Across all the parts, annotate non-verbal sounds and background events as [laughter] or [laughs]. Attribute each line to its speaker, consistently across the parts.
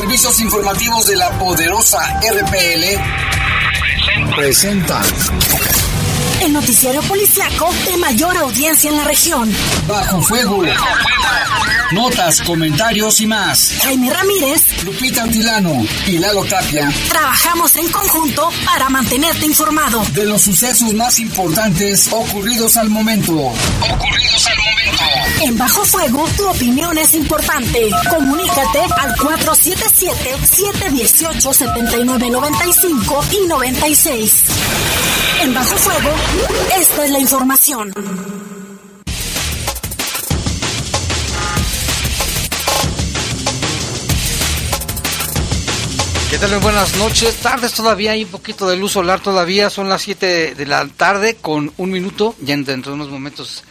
Speaker 1: servicios informativos de la poderosa RPL presentan
Speaker 2: el noticiero policiaco de mayor audiencia en la región.
Speaker 1: Bajo fuego. Notas, comentarios y más.
Speaker 2: Jaime Ramírez,
Speaker 1: Lupita Antilano y Lalo Tapia.
Speaker 2: Trabajamos en conjunto para mantenerte informado
Speaker 1: de los sucesos más importantes ocurridos al momento.
Speaker 2: Ocurridos al momento. En Bajo Fuego, tu opinión es importante. Comunícate al 477-718-7995 y 96. En Bajo Fuego, esta es la información.
Speaker 3: ¿Qué tal? Buenas noches. Tardes todavía, hay un poquito de luz solar todavía. Son las 7 de la tarde con un minuto. Ya dentro de unos momentos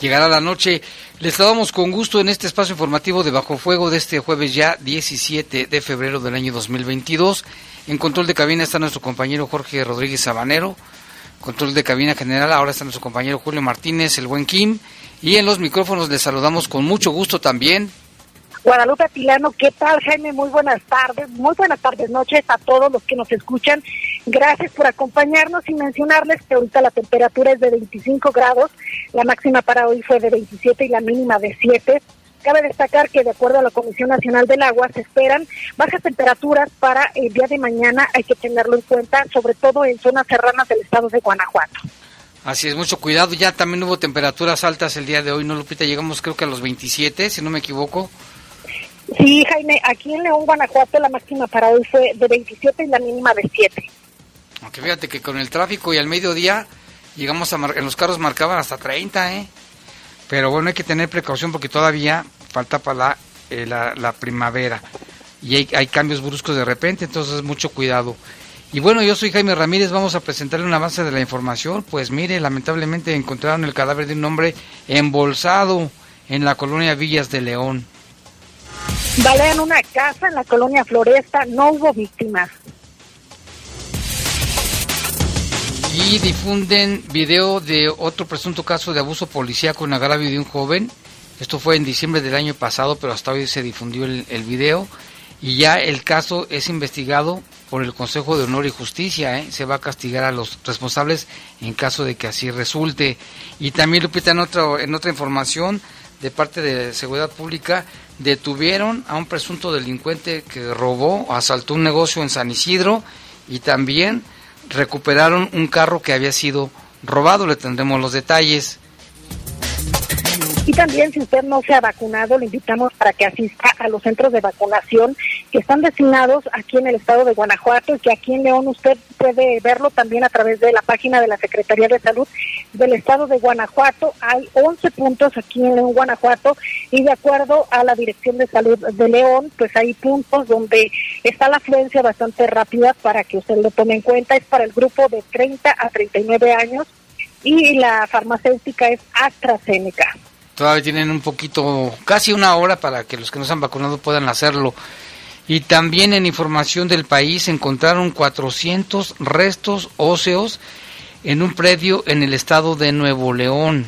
Speaker 3: llegará la noche. Les saludamos con gusto en este espacio informativo de Bajo Fuego de este jueves ya 17 de febrero del año 2022. En control de cabina está nuestro compañero Jorge Rodríguez Sabanero. Control de cabina general, ahora está nuestro compañero Julio Martínez, el buen Kim. Y en los micrófonos les saludamos con mucho gusto también
Speaker 4: Guadalupe Atilano, ¿qué tal Jaime? Muy buenas tardes, muy buenas tardes, noches a todos los que nos escuchan. Gracias por acompañarnos y mencionarles que ahorita la temperatura es de 25 grados, la máxima para hoy fue de 27 y la mínima de 7. Cabe destacar que de acuerdo a la Comisión Nacional del Agua se esperan bajas temperaturas para el día de mañana, hay que tenerlo en cuenta, sobre todo en zonas serranas del estado de Guanajuato.
Speaker 3: Así es, mucho cuidado, ya también hubo temperaturas altas el día de hoy, ¿no, Lupita? Llegamos creo que a los 27, si no me equivoco.
Speaker 4: Jaime, aquí en León, Guanajuato, la máxima para hoy fue de 27 y la mínima de 7.
Speaker 3: Aunque fíjate que con el tráfico y al mediodía llegamos a los carros marcaban hasta 30, ¿eh? Pero bueno, hay que tener precaución porque todavía falta para eh, la, la, primavera y hay, hay, cambios bruscos de repente, entonces mucho cuidado. Y bueno, yo soy Jaime Ramírez, vamos a presentarle una base de la información. Pues mire, lamentablemente encontraron el cadáver de un hombre embolsado en la colonia Villas de León.
Speaker 4: Balean una casa en la colonia Floresta, no hubo víctimas.
Speaker 3: Y difunden video de otro presunto caso de abuso policíaco en agravio de un joven. Esto fue en diciembre del año pasado, pero hasta hoy se difundió el, video. Y ya el caso es investigado por el Consejo de Honor y Justicia. ¿eh? Se va a castigar a los responsables en caso de que así resulte. Y también, Lupita, en, otro, en otra información de parte de Seguridad Pública, detuvieron a un presunto delincuente que robó, asaltó un negocio en San Isidro y también recuperaron un carro que había sido robado. Le tendremos los detalles.
Speaker 4: Y también, si usted no se ha vacunado, le invitamos para que asista a los centros de vacunación que están designados aquí en el estado de Guanajuato y que aquí en León usted puede verlo también a través de la página de la Secretaría de Salud del estado de Guanajuato. Hay 11 puntos aquí en León, Guanajuato, y de acuerdo a la Dirección de Salud de León, pues hay puntos donde está la afluencia bastante rápida para que usted lo tome en cuenta. Es para el grupo de 30 a 39 años y la farmacéutica es AstraZeneca.
Speaker 3: Todavía tienen un poquito, casi una hora para que los que no se han vacunado puedan hacerlo. Y también en información del país encontraron 400 restos óseos en un predio en el estado de Nuevo León.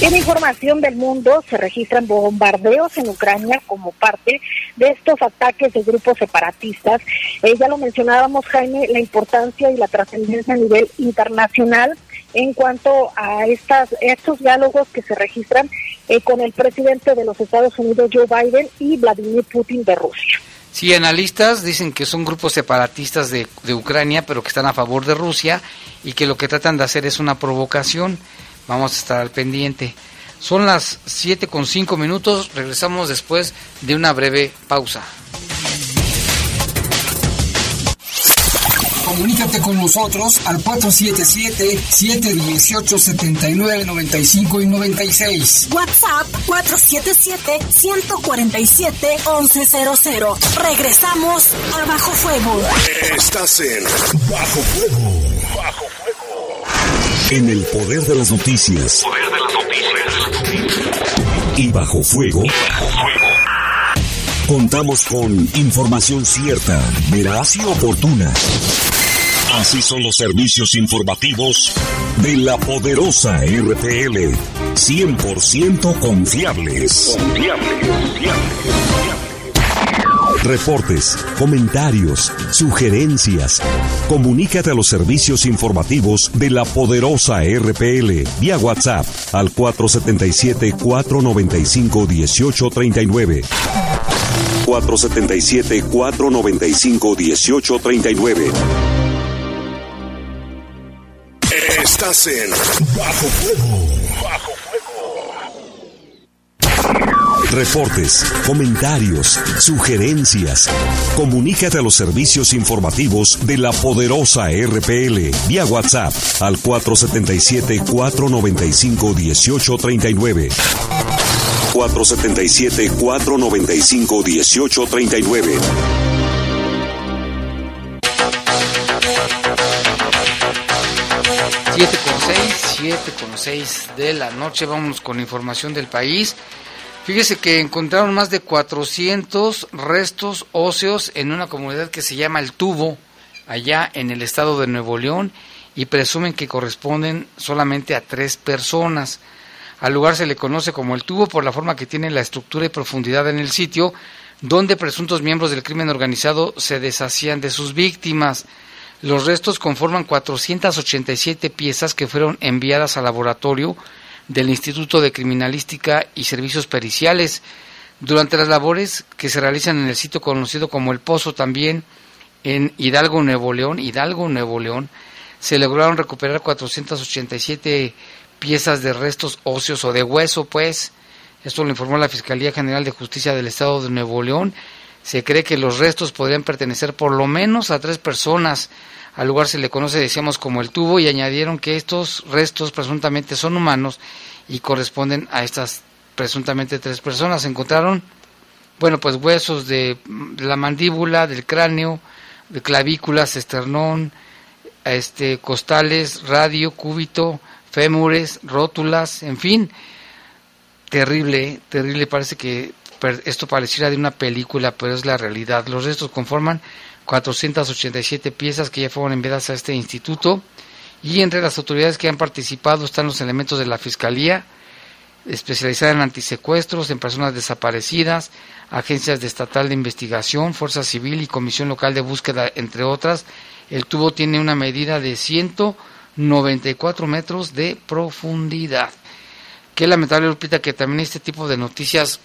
Speaker 4: En información del mundo se registran bombardeos en Ucrania como parte de estos ataques de grupos separatistas. Eh, ya lo mencionábamos, Jaime, la importancia y la trascendencia a nivel internacional en cuanto a estas, estos diálogos que se registran eh, con el presidente de los Estados Unidos, Joe Biden, y Vladimir Putin de Rusia.
Speaker 3: Sí, analistas dicen que son grupos separatistas de, de Ucrania, pero que están a favor de Rusia y que lo que tratan de hacer es una provocación. Vamos a estar al pendiente. Son las 7 con 5 minutos. Regresamos después de una breve pausa.
Speaker 1: Comunícate con nosotros al 477-718-7995 y 96.
Speaker 2: WhatsApp 477-147-1100. Regresamos a Bajo Fuego.
Speaker 5: Estás en Bajo Fuego. Bajo Fuego. En el poder de las noticias. Poder de las noticias. Y Bajo Fuego. Y bajo fuego. Contamos con información cierta, veraz y oportuna. Así son los servicios informativos de la poderosa RTL. 100% confiables. Confiables, confiables, confiables. Reportes, comentarios, sugerencias. Comunícate a los servicios informativos de la poderosa RPL vía WhatsApp al 477-495-1839. 477-495-1839.
Speaker 6: Estás en Bajo Fuego. Bajo
Speaker 5: Reportes, comentarios, sugerencias. Comunícate a los servicios informativos de la poderosa RPL vía WhatsApp al 477-495-1839. 477-495-1839.
Speaker 3: Siete con seis, siete con seis de la noche. Vamos con información del país. Fíjese que encontraron más de 400 restos óseos en una comunidad que se llama El Tubo, allá en el estado de Nuevo León, y presumen que corresponden solamente a tres personas. Al lugar se le conoce como El Tubo por la forma que tiene la estructura y profundidad en el sitio, donde presuntos miembros del crimen organizado se deshacían de sus víctimas. Los restos conforman 487 piezas que fueron enviadas al laboratorio del Instituto de Criminalística y Servicios Periciales. Durante las labores que se realizan en el sitio conocido como El Pozo también en Hidalgo, Nuevo León, Hidalgo, Nuevo León, se lograron recuperar 487 piezas de restos óseos o de hueso, pues. Esto lo informó la Fiscalía General de Justicia del Estado de Nuevo León. Se cree que los restos podrían pertenecer por lo menos a tres personas. Al lugar se le conoce, decíamos, como el tubo y añadieron que estos restos presuntamente son humanos y corresponden a estas presuntamente tres personas. Encontraron, bueno, pues huesos de la mandíbula, del cráneo, de clavículas, esternón, este, costales, radio, cúbito, fémures, rótulas, en fin. Terrible, terrible, parece que esto pareciera de una película, pero es la realidad. Los restos conforman 487 piezas que ya fueron enviadas a este instituto y entre las autoridades que han participado están los elementos de la Fiscalía, especializada en antisecuestros, en personas desaparecidas, agencias de estatal de investigación, Fuerza Civil y Comisión Local de Búsqueda, entre otras. El tubo tiene una medida de 194 metros de profundidad. Qué lamentable, Lupita, que también este tipo de noticias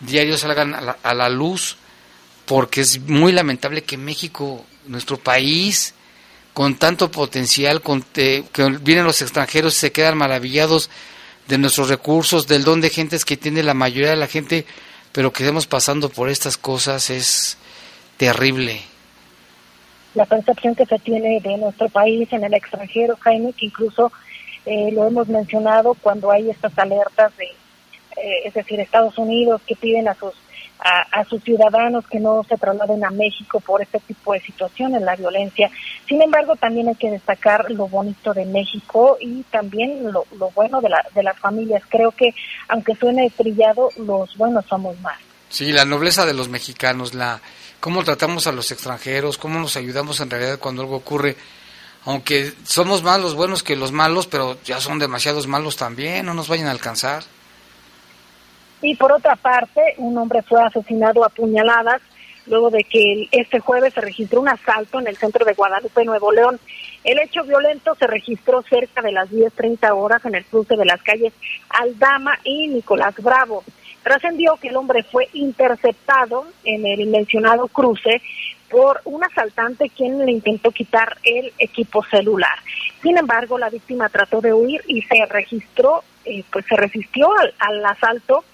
Speaker 3: diarios salgan a la, a la luz porque es muy lamentable que México, nuestro país, con tanto potencial, con, que vienen los extranjeros y se quedan maravillados de nuestros recursos, del don de gentes que tiene la mayoría de la gente, pero que estemos pasando por estas cosas es terrible.
Speaker 4: La percepción que se tiene de nuestro país en el extranjero, Jaime, que incluso eh, lo hemos mencionado cuando hay estas alertas de, eh, es decir, Estados Unidos que piden a sus a, sus ciudadanos que no se trasladen a México por este tipo de situaciones, la violencia. Sin embargo, también hay que destacar lo bonito de México y también lo, bueno de, la, de las familias. Creo que, aunque suene trillado, los buenos somos más.
Speaker 3: Sí, la nobleza de los mexicanos, la cómo tratamos a los extranjeros, cómo nos ayudamos en realidad cuando algo ocurre. Aunque somos más los buenos que los malos, pero ya son demasiados malos también, no nos vayan a alcanzar.
Speaker 4: Y por otra parte, un hombre fue asesinado a puñaladas luego de que este jueves se registró un asalto en el centro de Guadalupe, Nuevo León. El hecho violento se registró cerca de las 10.30 horas en el cruce de las calles Aldama y Nicolás Bravo. Trascendió que el hombre fue interceptado en el mencionado cruce por un asaltante quien le intentó quitar el equipo celular. Sin embargo, la víctima trató de huir y se registró, eh, pues se resistió al asalto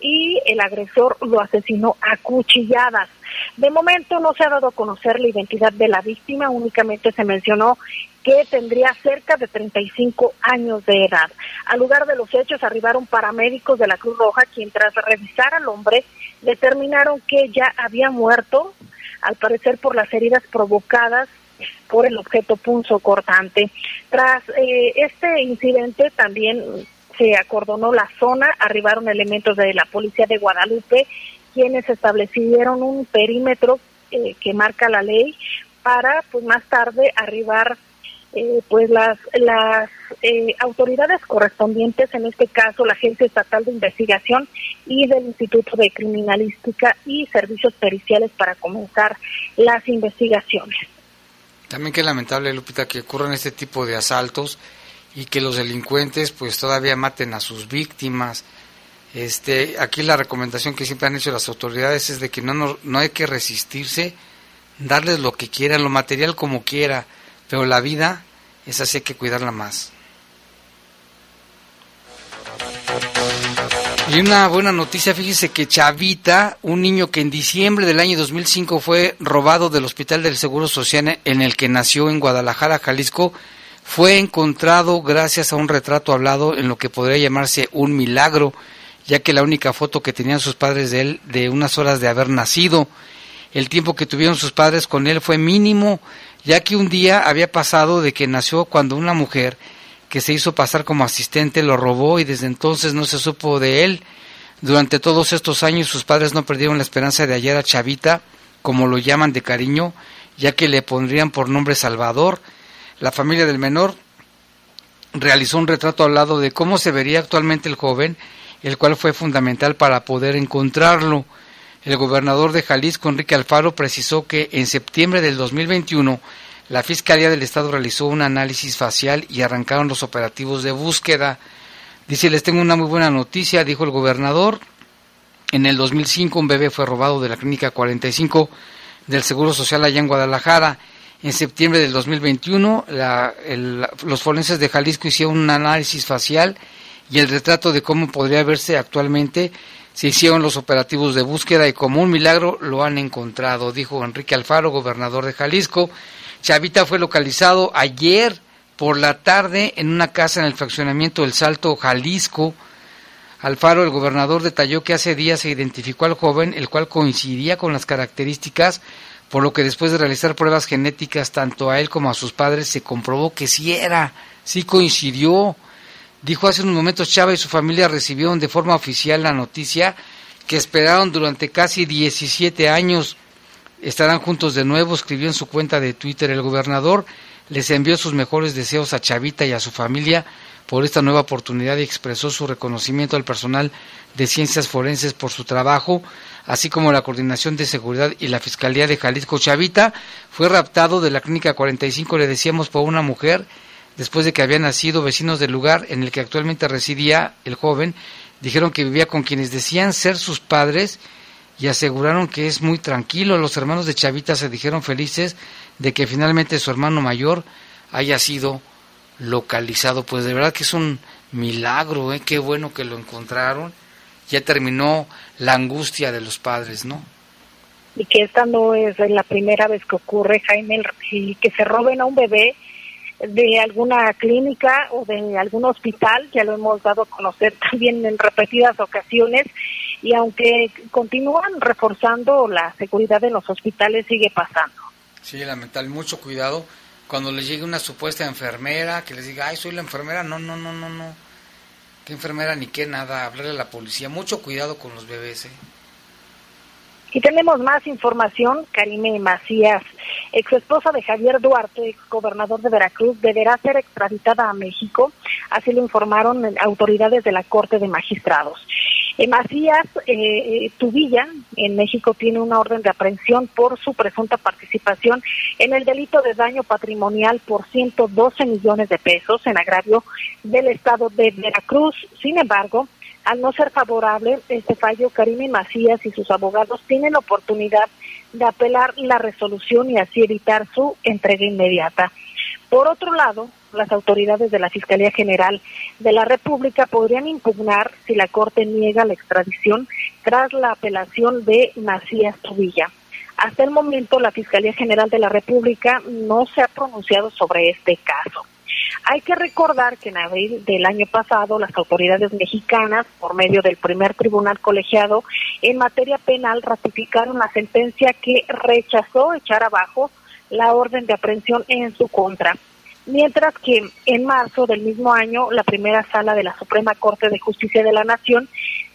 Speaker 4: y el agresor lo asesinó a cuchilladas. De momento no se ha dado a conocer la identidad de la víctima, únicamente se mencionó que tendría cerca de 35 años de edad. Al lugar de los hechos arribaron paramédicos de la Cruz Roja, quien tras revisar al hombre determinaron que ya había muerto, al parecer por las heridas provocadas por el objeto punzo cortante. Tras eh, este incidente también se acordonó la zona, arribaron elementos de la policía de Guadalupe, quienes establecieron un perímetro eh, que marca la ley para, pues más tarde, arribar eh, pues las, las eh, autoridades correspondientes, en este caso la Agencia Estatal de Investigación y del Instituto de Criminalística y Servicios Periciales para comenzar las investigaciones.
Speaker 3: También qué lamentable, Lupita, que ocurran este tipo de asaltos y que los delincuentes pues todavía maten a sus víctimas. Este, aquí la recomendación que siempre han hecho las autoridades es de que no, no, no hay que resistirse, darles lo que quieran, lo material como quiera, pero la vida, esa sí hay que cuidarla más. Y una buena noticia, fíjese que Chavita, un niño que en diciembre del año 2005 fue robado del Hospital del Seguro Social en el que nació en Guadalajara, Jalisco, fue encontrado gracias a un retrato hablado en lo que podría llamarse un milagro, ya que la única foto que tenían sus padres de él de unas horas de haber nacido, el tiempo que tuvieron sus padres con él fue mínimo, ya que un día había pasado de que nació cuando una mujer que se hizo pasar como asistente lo robó y desde entonces no se supo de él. Durante todos estos años sus padres no perdieron la esperanza de hallar a Chavita, como lo llaman de cariño, ya que le pondrían por nombre Salvador. La familia del menor realizó un retrato al lado de cómo se vería actualmente el joven, el cual fue fundamental para poder encontrarlo. El gobernador de Jalisco, Enrique Alfaro, precisó que en septiembre del 2021 la Fiscalía del Estado realizó un análisis facial y arrancaron los operativos de búsqueda. Dice, les tengo una muy buena noticia, dijo el gobernador. En el 2005 un bebé fue robado de la clínica 45 del Seguro Social allá en Guadalajara. En septiembre del 2021 los forenses de Jalisco hicieron un análisis facial y el retrato de cómo podría verse actualmente. Se hicieron los operativos de búsqueda y como un milagro lo han encontrado, dijo Enrique Alfaro, gobernador de Jalisco. Chavita fue localizado ayer por la tarde en una casa en el fraccionamiento del Salto, Jalisco. Alfaro, el gobernador, detalló que hace días se identificó al joven, el cual coincidía con las características, por lo que después de realizar pruebas genéticas tanto a él como a sus padres se comprobó que sí era, sí coincidió. Dijo hace unos momentos Chávez y su familia recibieron de forma oficial la noticia que esperaron durante casi 17 años. Estarán juntos de nuevo, escribió en su cuenta de Twitter el gobernador, les envió sus mejores deseos a Chavita y a su familia por esta nueva oportunidad y expresó su reconocimiento al personal de ciencias forenses por su trabajo, así como la coordinación de seguridad y la Fiscalía de Jalisco. Chavita fue raptado de la clínica 45, le decíamos, por una mujer, después de que había nacido vecinos del lugar en el que actualmente residía el joven, dijeron que vivía con quienes decían ser sus padres y aseguraron que es muy tranquilo. Los hermanos de Chavita se dijeron felices de que finalmente su hermano mayor haya sido localizado. Pues de verdad que es un milagro, ¿eh? qué bueno que lo encontraron. Ya terminó la angustia de los padres, ¿no?
Speaker 4: Y que esta no es la primera vez que ocurre, Jaime, y que se roben a un bebé de alguna clínica o de algún hospital, ya lo hemos dado a conocer [laughs] también en repetidas ocasiones, y aunque continúan reforzando la seguridad en los hospitales, sigue pasando.
Speaker 3: Sí, lamentable, mucho cuidado. Cuando les llegue una supuesta enfermera que les diga, ay, soy la enfermera, no, no, no, no, no. ¿Qué enfermera ni qué nada? Hablarle a la policía. Mucho cuidado con los bebés, ¿eh?
Speaker 4: Y tenemos más información. Karime Macías, ex esposa de Javier Duarte, ex gobernador de Veracruz, deberá ser extraditada a México. Así lo informaron autoridades de la Corte de Magistrados. Eh, Macías eh, Tubilla, en México, tiene una orden de aprehensión por su presunta participación en el delito de daño patrimonial por 112 millones de pesos en agravio del Estado de Veracruz. Sin embargo, al no ser favorable este fallo, Karime Macías y sus abogados tienen la oportunidad de apelar la resolución y así evitar su entrega inmediata. Por otro lado, las autoridades de la Fiscalía General de la República podrían impugnar si la Corte niega la extradición tras la apelación de Macías Tubilla. Hasta el momento, la Fiscalía General de la República no se ha pronunciado sobre este caso. Hay que recordar que en abril del año pasado las autoridades mexicanas, por medio del primer tribunal colegiado en materia penal, ratificaron la sentencia que rechazó echar abajo la orden de aprehensión en su contra. Mientras que en marzo del mismo año, la primera sala de la Suprema Corte de Justicia de la Nación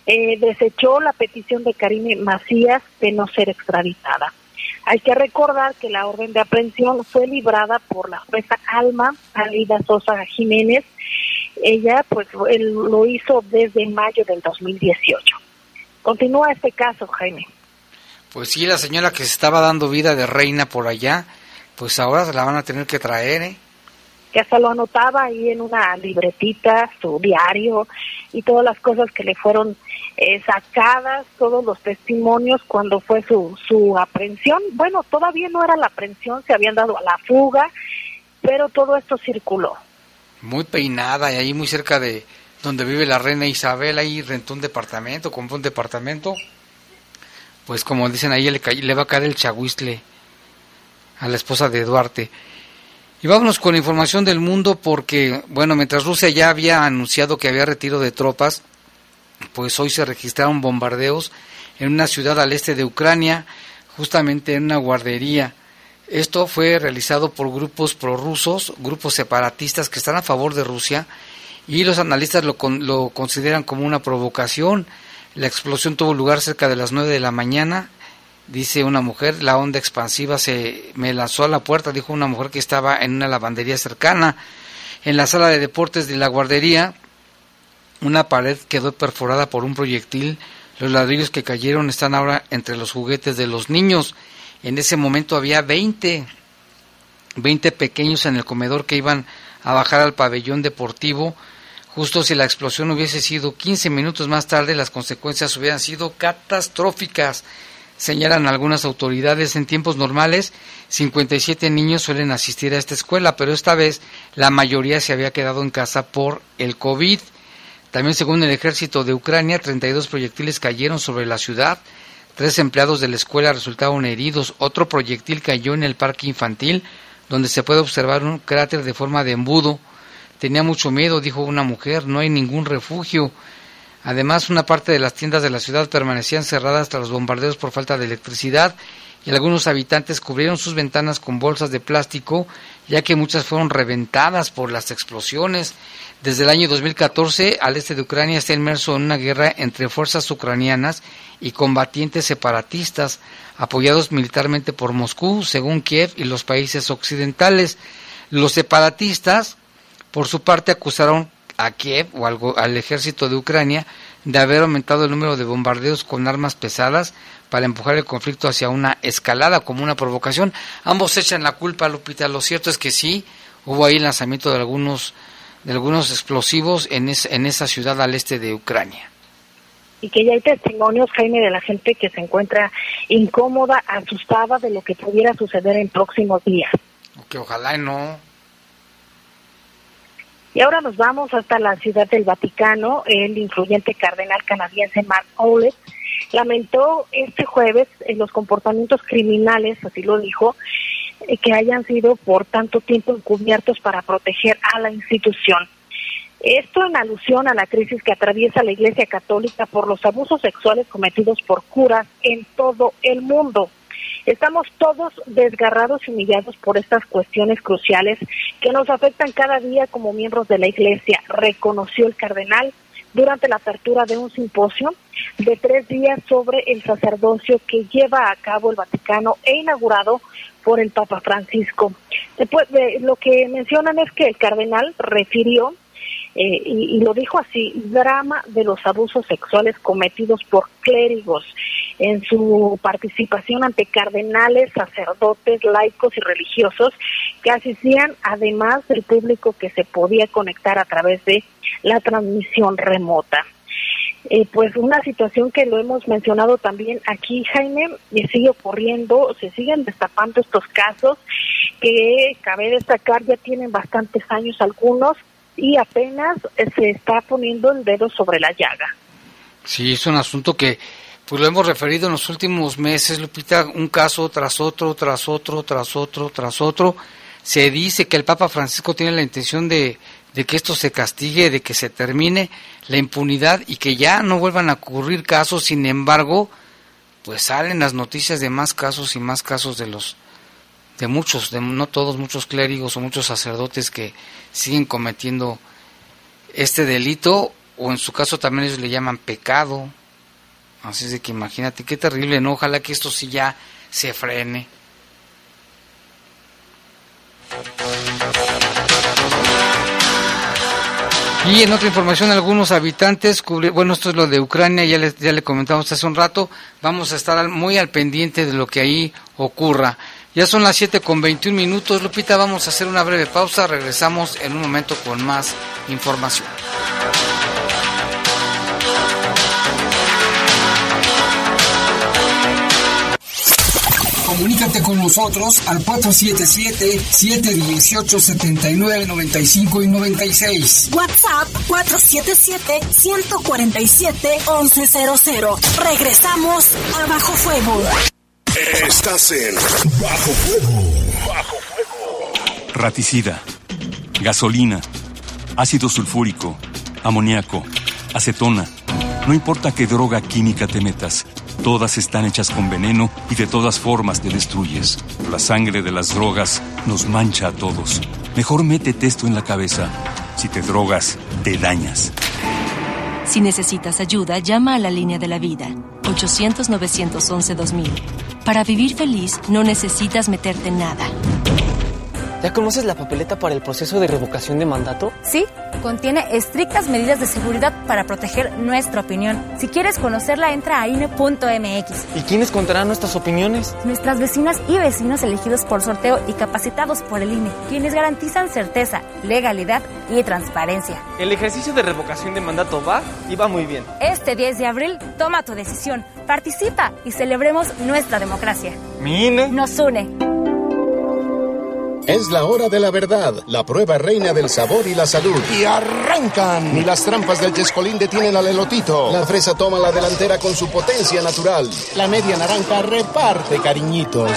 Speaker 4: eh, desechó la petición de Karine Macías de no ser extraditada. Hay que recordar que la orden de aprehensión fue librada por la jueza Alma Alida Sosa Jiménez. Ella pues lo hizo desde mayo del 2018. Continúa este caso, Jaime.
Speaker 3: Pues sí, la señora que se estaba dando vida de reina por allá, pues ahora se la van a tener que traer, ¿eh?
Speaker 4: Que hasta lo anotaba ahí en una libretita, su diario y todas las cosas que le fueron eh, sacadas, todos los testimonios cuando fue su, su aprehensión. Bueno, todavía no era la aprehensión, se habían dado a la fuga, pero todo esto circuló.
Speaker 3: Muy peinada y ahí muy cerca de donde vive la reina Isabel, ahí rentó un departamento, compró un departamento. Pues como dicen ahí, le, le va a caer el chahuistle a la esposa de Duarte. Y vámonos con información del mundo porque, bueno, mientras Rusia ya había anunciado que había retiro de tropas, pues hoy se registraron bombardeos en una ciudad al este de Ucrania, justamente en una guardería. Esto fue realizado por grupos prorrusos, grupos separatistas que están a favor de Rusia, y los analistas lo, lo consideran como una provocación. La explosión tuvo lugar cerca de las 9 de la mañana Dice una mujer, la onda expansiva se me lanzó a la puerta, dijo una mujer que estaba en una lavandería cercana. En la sala de deportes de la guardería, una pared quedó perforada por un proyectil. Los ladrillos que cayeron están ahora entre los juguetes de los niños. En ese momento había 20, 20 pequeños en el comedor que iban a bajar al pabellón deportivo. Justo si la explosión hubiese sido 15 minutos más tarde, las consecuencias hubieran sido catastróficas. Señalan algunas autoridades, en tiempos normales 57 niños suelen asistir a esta escuela, pero esta vez la mayoría se había quedado en casa por el COVID. También según el ejército de Ucrania, 32 proyectiles cayeron sobre la ciudad, tres empleados de la escuela resultaron heridos, otro proyectil cayó en el parque infantil, donde se puede observar un cráter de forma de embudo. Tenía mucho miedo, dijo una mujer, no hay ningún refugio. Además, una parte de las tiendas de la ciudad permanecían cerradas tras los bombardeos por falta de electricidad y algunos habitantes cubrieron sus ventanas con bolsas de plástico, ya que muchas fueron reventadas por las explosiones. Desde el año 2014, al este de Ucrania está inmerso en una guerra entre fuerzas ucranianas y combatientes separatistas, apoyados militarmente por Moscú, según Kiev y los países occidentales. Los separatistas, por su parte, acusaron a Kiev o al, ejército de Ucrania de haber aumentado el número de bombardeos con armas pesadas para empujar el conflicto hacia una escalada como una provocación. Ambos echan la culpa, Lupita. Lo cierto es que sí, hubo ahí lanzamiento de algunos, de algunos explosivos en, en esa ciudad al este de Ucrania.
Speaker 4: Y que ya hay testimonios, Jaime, de la gente que se encuentra incómoda, asustada de lo que pudiera suceder en próximos días.
Speaker 3: Que ojalá no.
Speaker 4: Y ahora nos vamos hasta la ciudad del Vaticano. El influyente cardenal canadiense Mark Owlet lamentó este jueves en los comportamientos criminales, así lo dijo, eh, que hayan sido por tanto tiempo encubiertos para proteger a la institución. Esto en alusión a la crisis que atraviesa la Iglesia Católica por los abusos sexuales cometidos por curas en todo el mundo. Estamos todos desgarrados y humillados por estas cuestiones cruciales que nos afectan cada día como miembros de la Iglesia, reconoció el cardenal durante la apertura de un simposio de tres días sobre el sacerdocio que lleva a cabo el Vaticano e inaugurado por el Papa Francisco. Después de lo que mencionan es que el cardenal refirió eh, y, lo dijo así, drama de los abusos sexuales cometidos por clérigos en su participación ante cardenales, sacerdotes, laicos y religiosos que asistían además del público que se podía conectar a través de la transmisión remota. Eh, pues una situación que lo hemos mencionado también aquí, Jaime, y sigue ocurriendo, se siguen destapando estos casos que cabe destacar ya tienen bastantes años algunos y apenas se está poniendo el dedo sobre la llaga.
Speaker 3: Sí, es un asunto que pues lo hemos referido en los últimos meses, Lupita, un caso tras otro, tras otro, tras otro, tras otro. Se dice que el Papa Francisco tiene la intención de, de que esto se castigue, de que se termine la impunidad y que ya no vuelvan a ocurrir casos. Sin embargo, pues salen las noticias de más casos y más casos de los de muchos, de no todos, muchos clérigos o muchos sacerdotes que siguen cometiendo este delito o en su caso también ellos le llaman pecado. Así es de que imagínate qué terrible, ¿no? Ojalá que esto sí ya se frene. Y en otra información, algunos habitantes, bueno, esto es lo de Ucrania, ya le, ya le comentamos hace un rato, vamos a estar muy al pendiente de lo que ahí ocurra. Ya son las 7 con 21 minutos, Lupita, vamos a hacer una breve pausa, regresamos en un momento con más información.
Speaker 1: Comunícate con nosotros al 477-718-7995 y 96.
Speaker 2: WhatsApp 477-147-1100. Regresamos a Bajo Fuego.
Speaker 6: Estás en Bajo Fuego. Bajo
Speaker 7: Fuego. Raticida, gasolina, ácido sulfúrico, amoníaco, acetona. No importa qué droga química te metas. Todas están hechas con veneno y de todas formas te destruyes. La sangre de las drogas nos mancha a todos. Mejor métete esto en la cabeza. Si te drogas, te dañas.
Speaker 8: Si necesitas ayuda, llama a la línea de la vida. 800-911-2000. Para vivir feliz, no necesitas meterte en nada.
Speaker 9: ¿Ya conoces la papeleta para el proceso de revocación de mandato?
Speaker 10: Sí, contiene estrictas medidas de seguridad para proteger nuestra opinión. Si quieres conocerla, entra a INE.mx.
Speaker 9: ¿Y quiénes contarán nuestras opiniones?
Speaker 10: Nuestras vecinas y vecinos elegidos por sorteo y capacitados por el INE, quienes garantizan certeza, legalidad y transparencia.
Speaker 9: El ejercicio de revocación de mandato va y va muy bien.
Speaker 10: Este 10 de abril, toma tu decisión, participa y celebremos nuestra democracia.
Speaker 9: Mi INE
Speaker 10: nos une.
Speaker 11: Es la hora de la verdad, la prueba reina del sabor y la salud.
Speaker 12: Y arrancan.
Speaker 11: Ni las trampas del chescolín detienen al elotito. La fresa toma la delantera con su potencia natural.
Speaker 12: La media naranja reparte cariñitos.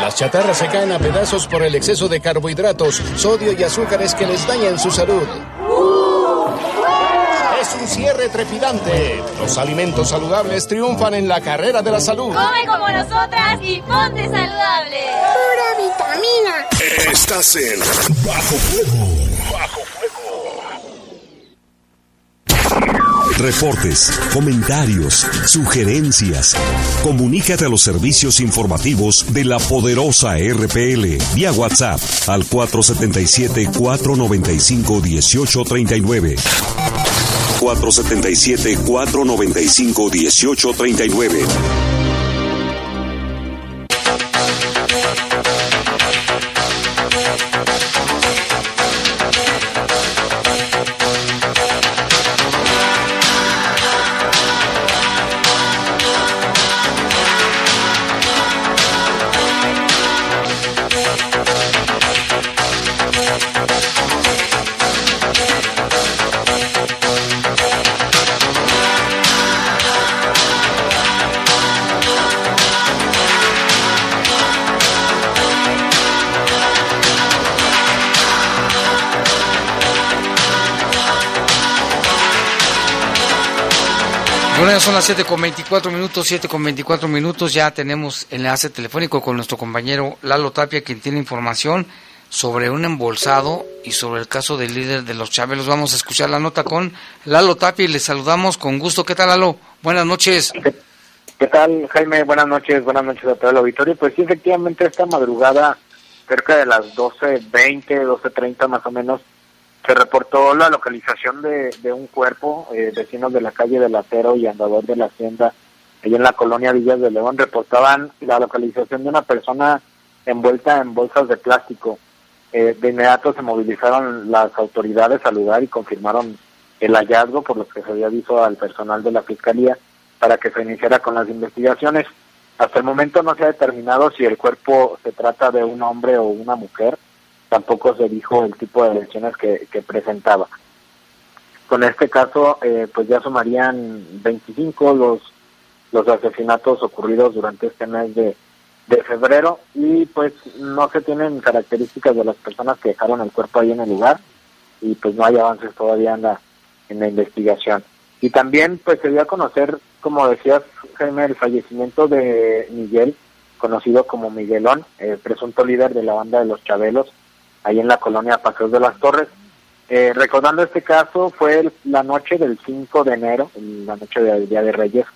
Speaker 11: Las chatarras se caen a pedazos por el exceso de carbohidratos, sodio y azúcares que les dañan su salud. Es un cierre trepidante. Los alimentos saludables triunfan en la carrera de la salud.
Speaker 13: Come como nosotras y ponte saludable.
Speaker 14: Pura vitamina.
Speaker 6: Estás en Bajo Fuego. Bajo
Speaker 5: Fuego. Reportes, comentarios, sugerencias. Comunícate a los servicios informativos de la poderosa RPL vía WhatsApp al 477 495 1839. 477
Speaker 3: son las 7 con 24 minutos, 7 con 24 minutos. Ya tenemos enlace telefónico con nuestro compañero Lalo Tapia, quien tiene información sobre un embolsado y sobre el caso del líder de los Chabelos. Vamos a escuchar la nota con Lalo Tapia y le saludamos con gusto. ¿Qué tal, Lalo? Buenas noches.
Speaker 15: ¿Qué, tal, Jaime? Buenas noches, buenas noches a todo el auditorio. Pues sí, efectivamente, esta madrugada, cerca de las 12.20, 12.30 más o menos, se reportó la localización de, de un cuerpo, eh, vecinos de la calle del Acero y andador de la hacienda, ahí en la colonia Villas de León, reportaban la localización de una persona envuelta en bolsas de plástico. Eh, de inmediato se movilizaron las autoridades al lugar y confirmaron el hallazgo, por lo que se había aviso al personal de la Fiscalía para que se iniciara con las investigaciones. Hasta el momento no se ha determinado si el cuerpo se trata de un hombre o una mujer tampoco se dijo el tipo de lesiones que, presentaba. Con este caso, eh, pues ya sumarían 25 los, los asesinatos ocurridos durante este mes de, de febrero y pues no se tienen características de las personas que dejaron el cuerpo ahí en el lugar y pues no hay avances todavía en la, en la investigación. Y también pues se dio a conocer, como decías Jaime, el fallecimiento de Miguel, conocido como Miguelón, el presunto líder de la banda de los Chabelos, ahí en la colonia Paseos de las Torres. Eh, recordando este caso, fue la noche del 5 de enero, la noche del Día de Reyes,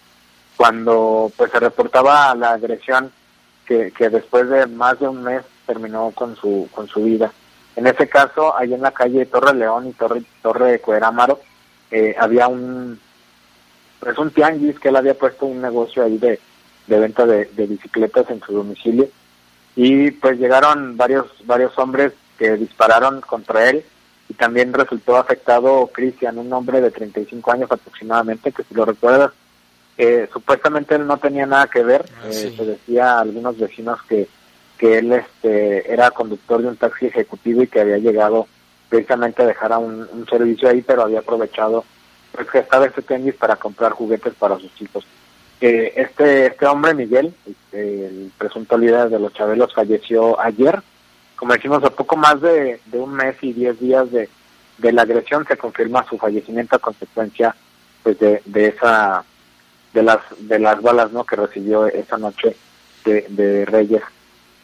Speaker 15: cuando pues se reportaba la agresión que, que después de más de un mes terminó con su con su vida. En ese caso, ahí en la calle Torre León y Torre, Torre Cuerámaro, eh, había un, pues un tianguis que él había puesto un negocio ahí de, de venta de, de bicicletas en su domicilio y pues llegaron varios varios hombres que dispararon contra él y también resultó afectado Cristian, un hombre de 35 años aproximadamente, que si lo recuerdas, eh, supuestamente él no tenía nada que ver, ah, eh, se decía a algunos vecinos que, que él este, era conductor de un taxi ejecutivo y que había llegado precisamente a dejar a un, servicio ahí, pero había aprovechado pues que estaba este tenis para comprar juguetes para sus hijos. Eh, este este hombre, Miguel, este, el presunto líder de los Chabelos, falleció ayer. Como decimos, a poco más de, un mes y diez días de, de, la agresión se confirma su fallecimiento a consecuencia pues de, de esa de las de las balas no que recibió esa noche de, de Reyes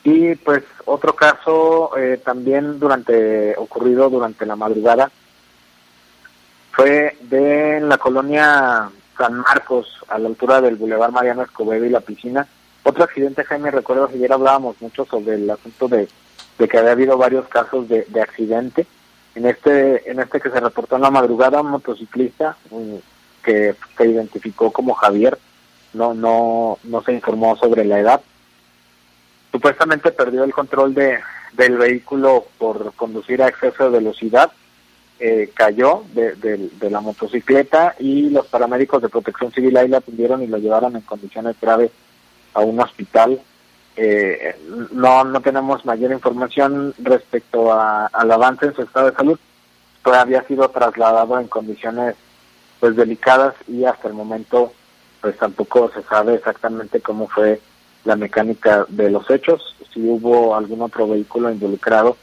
Speaker 15: y pues otro caso eh, también durante ocurrido durante la madrugada fue de la colonia San Marcos, a la altura del Boulevard Mariano Escobedo y la piscina. Otro accidente, Jaime, recuerdo que ayer hablábamos mucho sobre el asunto de, que había habido varios casos de, accidente. En este, en este que se reportó en la madrugada, un motociclista que se identificó como Javier, no, no, no se informó sobre la edad. Supuestamente perdió el control de, del vehículo por conducir a exceso de velocidad eh, cayó de, la motocicleta y los paramédicos de protección civil ahí la atendieron y lo llevaron en condiciones graves a un hospital. Eh, no, no tenemos mayor información respecto al avance en su estado de salud. Todavía ha sido trasladado en condiciones pues delicadas y hasta el momento pues tampoco se sabe exactamente cómo fue la mecánica de los hechos, si hubo algún otro vehículo involucrado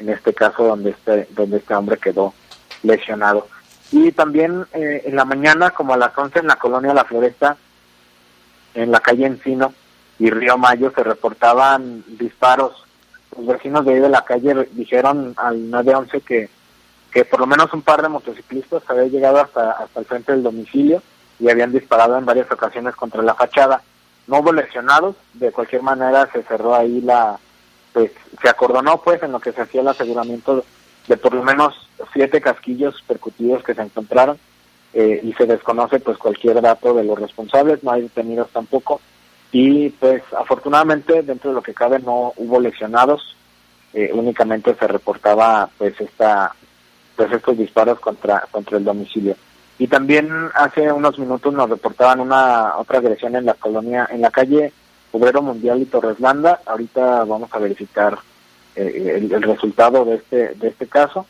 Speaker 15: en este caso donde este, donde este hombre quedó lesionado. Y también eh, en la mañana, como a las 11 en la colonia La Floresta, en la calle Encino y Río Mayo, se reportaban disparos. Los vecinos de ahí de la calle dijeron al 911 que, que por lo menos un par de motociclistas habían llegado hasta, hasta el frente del domicilio y habían disparado en varias ocasiones contra la fachada. No hubo lesionados, de cualquier manera se cerró ahí la, pues se acordonó pues en lo que se hacía el aseguramiento de por lo menos siete casquillos percutidos que se encontraron eh, y se desconoce pues cualquier dato de los responsables, no hay detenidos tampoco y pues afortunadamente dentro de lo que cabe no hubo lesionados, eh, únicamente se reportaba pues esta pues estos disparos contra contra el domicilio. Y también hace unos minutos nos reportaban una otra agresión en la colonia, en la calle Obrero Mundial y Torreslanda. Ahorita vamos a verificar eh, el, resultado de este, de este caso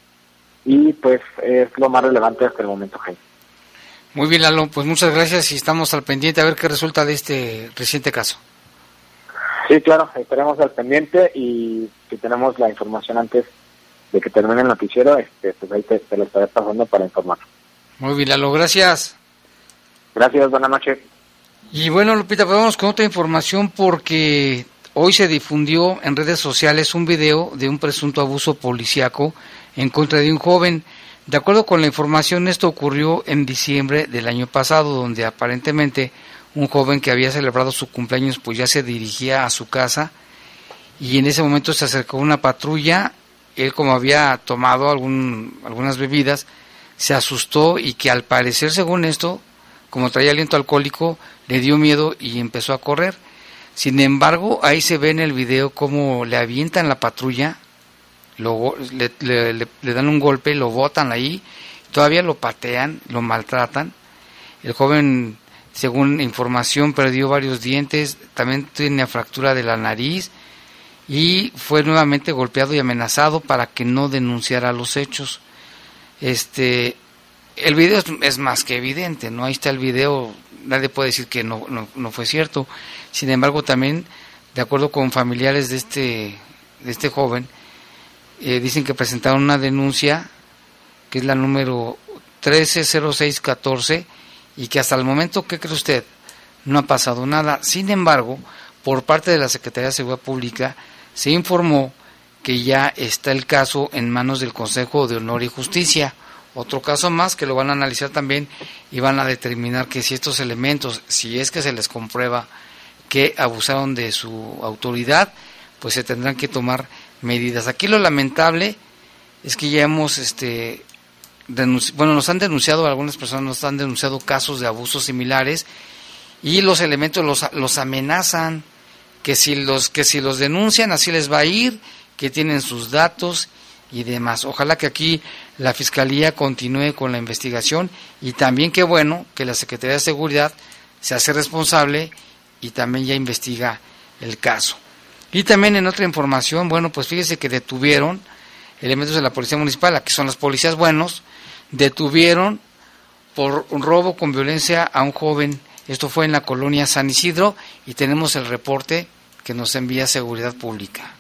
Speaker 15: y pues es lo más relevante hasta el momento, Jaime.
Speaker 3: Muy bien, Lalo, pues muchas gracias y estamos al pendiente a ver qué resulta de este reciente caso.
Speaker 15: Sí, claro, estaremos al pendiente y si tenemos la información antes de que termine el noticiero, este, pues ahí te, lo estaré pasando para informar.
Speaker 3: Muy bien, Lalo, gracias.
Speaker 15: Gracias, buenas noches.
Speaker 3: Y bueno, Lupita, pues vamos con otra información porque hoy se difundió en redes sociales un video de un presunto abuso policiaco en contra de un joven. De acuerdo con la información, esto ocurrió en diciembre del año pasado, donde aparentemente un joven que había celebrado su cumpleaños pues ya se dirigía a su casa y en ese momento se acercó una patrulla, él como había tomado algún, algunas bebidas, se asustó y que al parecer según esto, como traía aliento alcohólico, le dio miedo y empezó a correr. Sin embargo, ahí se ve en el video cómo le avientan la patrulla, lo, le, le, dan un golpe, lo botan ahí, todavía lo patean, lo maltratan. El joven, según información, perdió varios dientes, también tiene fractura de la nariz y fue nuevamente golpeado y amenazado para que no denunciara los hechos. Este, el video es, más que evidente, ¿no? Ahí está el video, nadie puede decir que no, no, fue cierto. Sin embargo, también, de acuerdo con familiares de este, de este joven, eh, dicen que presentaron una denuncia, que es la número 130614, y que hasta el momento, ¿qué cree usted? No ha pasado nada. Sin embargo, por parte de la Secretaría de Seguridad Pública, se informó que ya está el caso en manos del Consejo de Honor y Justicia otro caso más que lo van a analizar también y van a determinar que si estos elementos, si es que se les comprueba que abusaron de su autoridad, pues se tendrán que tomar medidas. Aquí lo lamentable es que ya hemos, este, bueno, nos han denunciado, algunas personas nos han denunciado casos de abusos similares y los elementos los, los amenazan que si los que si los denuncian así les va a ir, que tienen sus datos y demás. Ojalá que aquí la Fiscalía continúe con la investigación y también qué bueno que la Secretaría de Seguridad se hace responsable y también ya investiga el caso. Y también en otra información, bueno, pues fíjese que detuvieron elementos de la Policía Municipal, aquí son los policías buenos, detuvieron por un robo con violencia a un joven. Esto fue en la colonia San Isidro y tenemos el reporte que nos envía Seguridad Pública.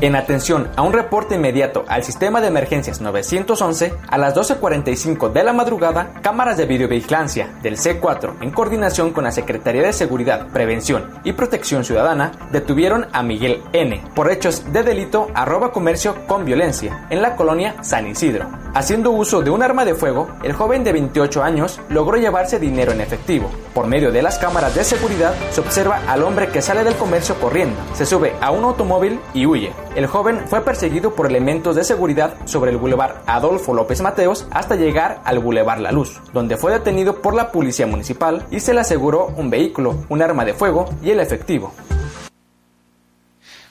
Speaker 16: En atención a un reporte inmediato al sistema de emergencias 911, a las 12.45 de la madrugada, cámaras de videovigilancia del C4, en coordinación con la Secretaría de Seguridad, Prevención y Protección Ciudadana, detuvieron a Miguel N. por hechos de delito arroba comercio con violencia en la colonia San Isidro. Haciendo uso de un arma de fuego, el joven de 28 años logró llevarse dinero en efectivo. Por medio de las cámaras de seguridad, se observa al hombre que sale del comercio corriendo, se sube a un automóvil y huye. El joven fue perseguido por elementos de seguridad sobre el bulevar Adolfo López Mateos hasta llegar al bulevar La Luz, donde fue detenido por la policía municipal y se le aseguró un vehículo, un arma de fuego y el efectivo.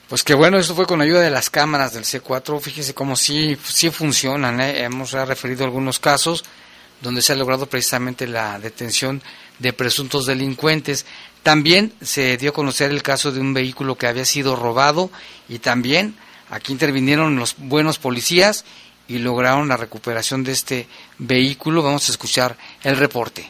Speaker 3: Pues que bueno, esto fue con ayuda de las cámaras del C4. Fíjese cómo sí, sí funcionan. ¿eh? Hemos referido algunos casos donde se ha logrado precisamente la detención de presuntos delincuentes. También se dio a conocer el caso de un vehículo que había sido robado y también aquí intervinieron los buenos policías y lograron la recuperación de este vehículo. Vamos a escuchar el reporte.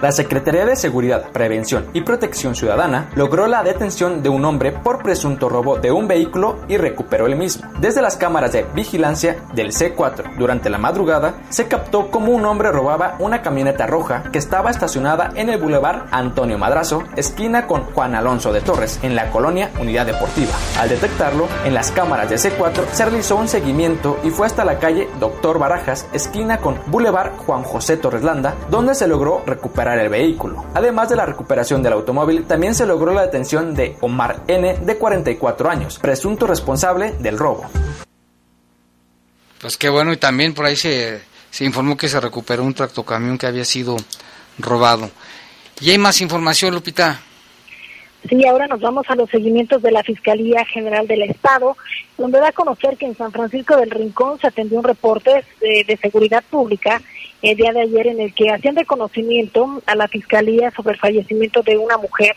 Speaker 16: La Secretaría de Seguridad, Prevención y Protección Ciudadana logró la detención de un hombre por presunto robo de un vehículo y recuperó el mismo. Desde las cámaras de vigilancia del C4 durante la madrugada se captó como un hombre robaba una camioneta roja que estaba estacionada en el bulevar Antonio Madrazo, esquina con Juan Alonso de Torres, en la colonia Unidad Deportiva. Al detectarlo, en las cámaras de C4 se realizó un seguimiento y fue hasta la calle Doctor Barajas, esquina con Boulevard Juan José Torres Landa, donde se logró recuperar el vehículo. Además de la recuperación del automóvil, también se logró la detención de Omar N, de 44 años, presunto responsable del robo.
Speaker 3: Pues qué bueno, y también por ahí se, se informó que se recuperó un tractocamión que había sido robado. ¿Y hay más información, Lupita?
Speaker 4: Sí, ahora nos vamos a los seguimientos de la Fiscalía General del Estado, donde da a conocer que en San Francisco del Rincón se atendió un reporte de, de seguridad pública el día de ayer en el que hacían reconocimiento a la Fiscalía sobre el fallecimiento de una mujer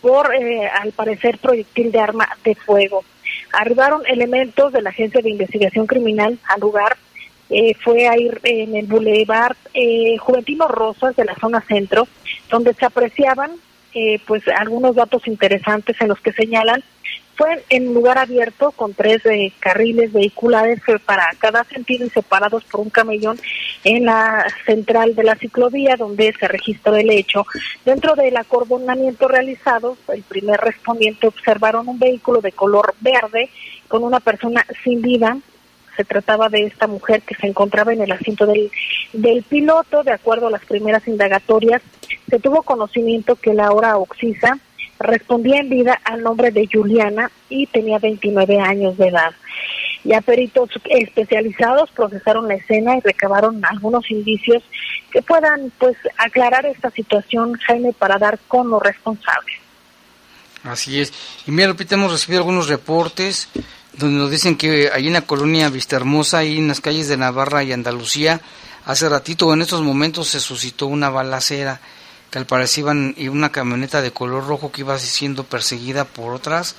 Speaker 4: por, eh, al parecer, proyectil de arma de fuego. Arribaron elementos de la Agencia de Investigación Criminal al lugar. Eh, fue a ir en el Boulevard eh, Juventino Rosas de la zona centro, donde se apreciaban eh, pues algunos datos interesantes en los que señalan fue en lugar abierto con tres eh, carriles vehiculares para cada sentido y separados por un camellón en la central de la ciclovía donde se registró el hecho. Dentro del acordonamiento realizado, el primer respondiente observaron un vehículo de color verde con una persona sin vida se trataba de esta mujer que se encontraba en el asiento del, del piloto. De acuerdo a las primeras indagatorias, se tuvo conocimiento que la hora Oxisa respondía en vida al nombre de Juliana y tenía 29 años de edad. Ya peritos especializados procesaron la escena y recabaron algunos indicios que puedan pues aclarar esta situación, Jaime, para dar con los responsables.
Speaker 3: Así es. Y mira, Lupita, hemos recibido algunos reportes donde nos dicen que ahí en la colonia Vista Hermosa, ahí en las calles de Navarra y Andalucía, hace ratito en estos momentos se suscitó una balacera que al parecer iban y una camioneta de color rojo que iba siendo perseguida por otras,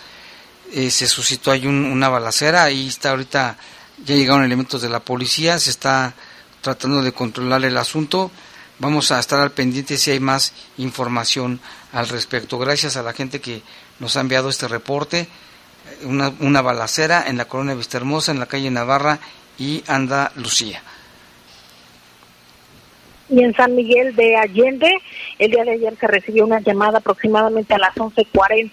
Speaker 3: eh, se suscitó ahí una balacera, ahí está ahorita, ya llegaron elementos de la policía, se está tratando de controlar el asunto, vamos a estar al pendiente si hay más información al respecto. Gracias a la gente que nos ha enviado este reporte, una, una balacera en la colonia Vista Hermosa, en la calle Navarra y Anda Lucía
Speaker 4: y en San Miguel de Allende. El día de ayer se recibió una llamada aproximadamente a las 11.40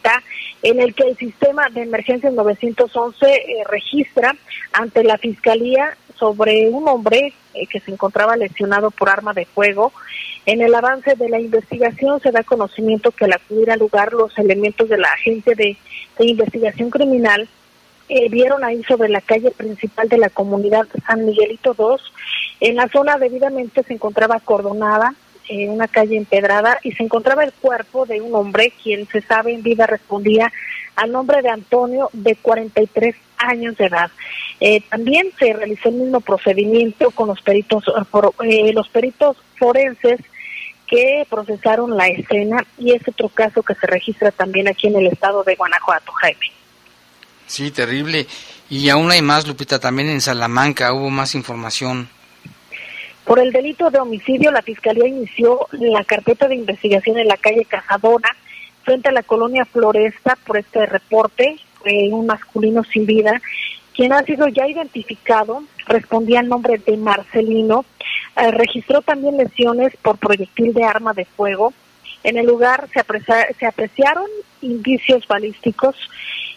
Speaker 4: en el que el sistema de emergencia 911 eh, registra ante la Fiscalía sobre un hombre eh, que se encontraba lesionado por arma de fuego. En el avance de la investigación se da conocimiento que al acudir al lugar los elementos de la Agencia de, de Investigación Criminal eh, vieron ahí sobre la calle principal de la comunidad San Miguelito 2. En la zona debidamente se encontraba acordonada, en una calle empedrada, y se encontraba el cuerpo de un hombre quien se sabe en vida respondía al nombre de Antonio, de 43 años de edad. Eh, también se realizó el mismo procedimiento con los peritos, eh, los peritos forenses que procesaron la escena y es otro caso que se registra también aquí en el estado de Guanajuato, Jaime.
Speaker 3: Sí, terrible. Y aún hay más, Lupita, también en Salamanca hubo más información.
Speaker 4: Por el delito de homicidio, la Fiscalía inició la carpeta de investigación en la calle Cazadora, frente a la colonia Floresta, por este reporte, un masculino sin vida, quien ha sido ya identificado, respondía al nombre de Marcelino, eh, registró también lesiones por proyectil de arma de fuego. En el lugar se, se apreciaron indicios balísticos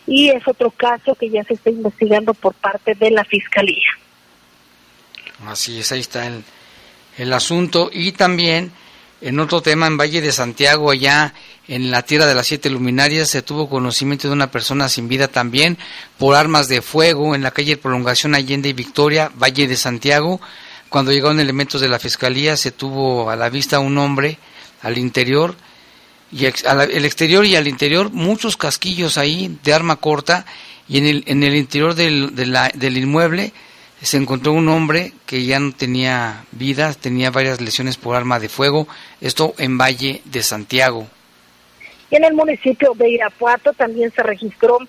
Speaker 4: y es otro caso que ya se está investigando por parte de la Fiscalía.
Speaker 3: Así es, ahí está el, el asunto. Y también en otro tema, en Valle de Santiago, allá en la tierra de las siete luminarias, se tuvo conocimiento de una persona sin vida también por armas de fuego en la calle Prolongación Allende y Victoria, Valle de Santiago. Cuando llegaron elementos de la fiscalía se tuvo a la vista un hombre al interior y el exterior y al interior muchos casquillos ahí de arma corta y en el, en el interior del, del inmueble se encontró un hombre que ya no tenía vida, tenía varias lesiones por arma de fuego, esto en Valle de Santiago.
Speaker 4: Y en el municipio de Irapuato también se registró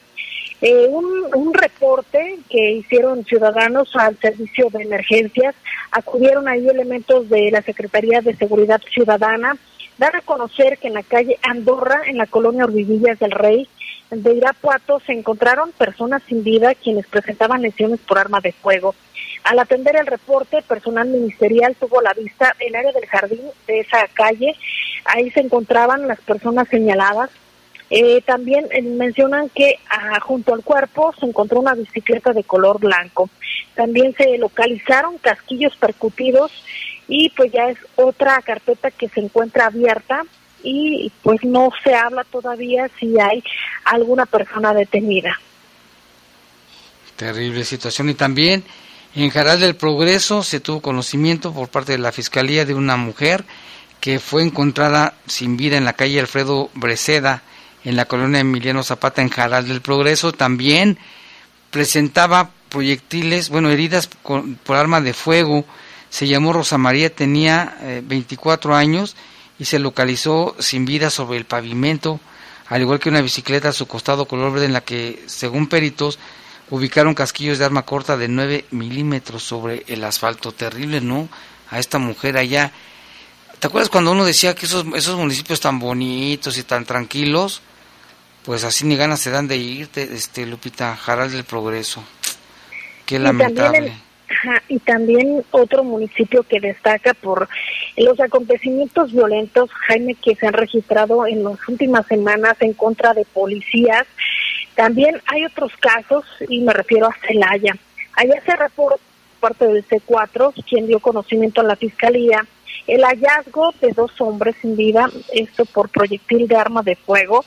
Speaker 4: eh, un, reporte que hicieron ciudadanos al servicio de emergencias. Acudieron ahí elementos de la Secretaría de Seguridad Ciudadana. Dar a conocer que en la calle Andorra, en la colonia Orvillas del Rey, de Irapuato, se encontraron personas sin vida quienes presentaban lesiones por arma de fuego. Al atender el reporte, personal ministerial tuvo la vista el área del jardín de esa calle. Ahí se encontraban las personas señaladas eh, también eh, mencionan que ah, junto al cuerpo se encontró una bicicleta de color blanco. También se localizaron casquillos percutidos y pues ya es otra carpeta que se encuentra abierta y pues no se habla todavía si hay alguna persona detenida.
Speaker 3: Terrible situación y también en Jaral del Progreso se tuvo conocimiento por parte de la Fiscalía de una mujer que fue encontrada sin vida en la calle Alfredo Breceda en la colonia Emiliano Zapata en Jaral del Progreso. También presentaba proyectiles, bueno, heridas por arma de fuego. Se llamó Rosa María, tenía 24 eh, años y se localizó sin vida sobre el pavimento, al igual que una bicicleta a su costado color verde en la que, según peritos, ubicaron casquillos de arma corta de 9 milímetros sobre el asfalto. Terrible, ¿no? A esta mujer allá. ¿Te acuerdas cuando uno decía que esos, esos municipios tan bonitos y tan tranquilos pues así ni ganas se dan de irte, este Lupita Jaral del Progreso. Qué lamentable.
Speaker 4: y también otro municipio que destaca por los acontecimientos violentos, Jaime, que se han registrado en las últimas semanas en contra de policías. También hay otros casos, y me refiero a Celaya. Allá se reportó parte del C4, quien dio conocimiento a la fiscalía, el hallazgo de dos hombres sin vida, esto por proyectil de arma de fuego,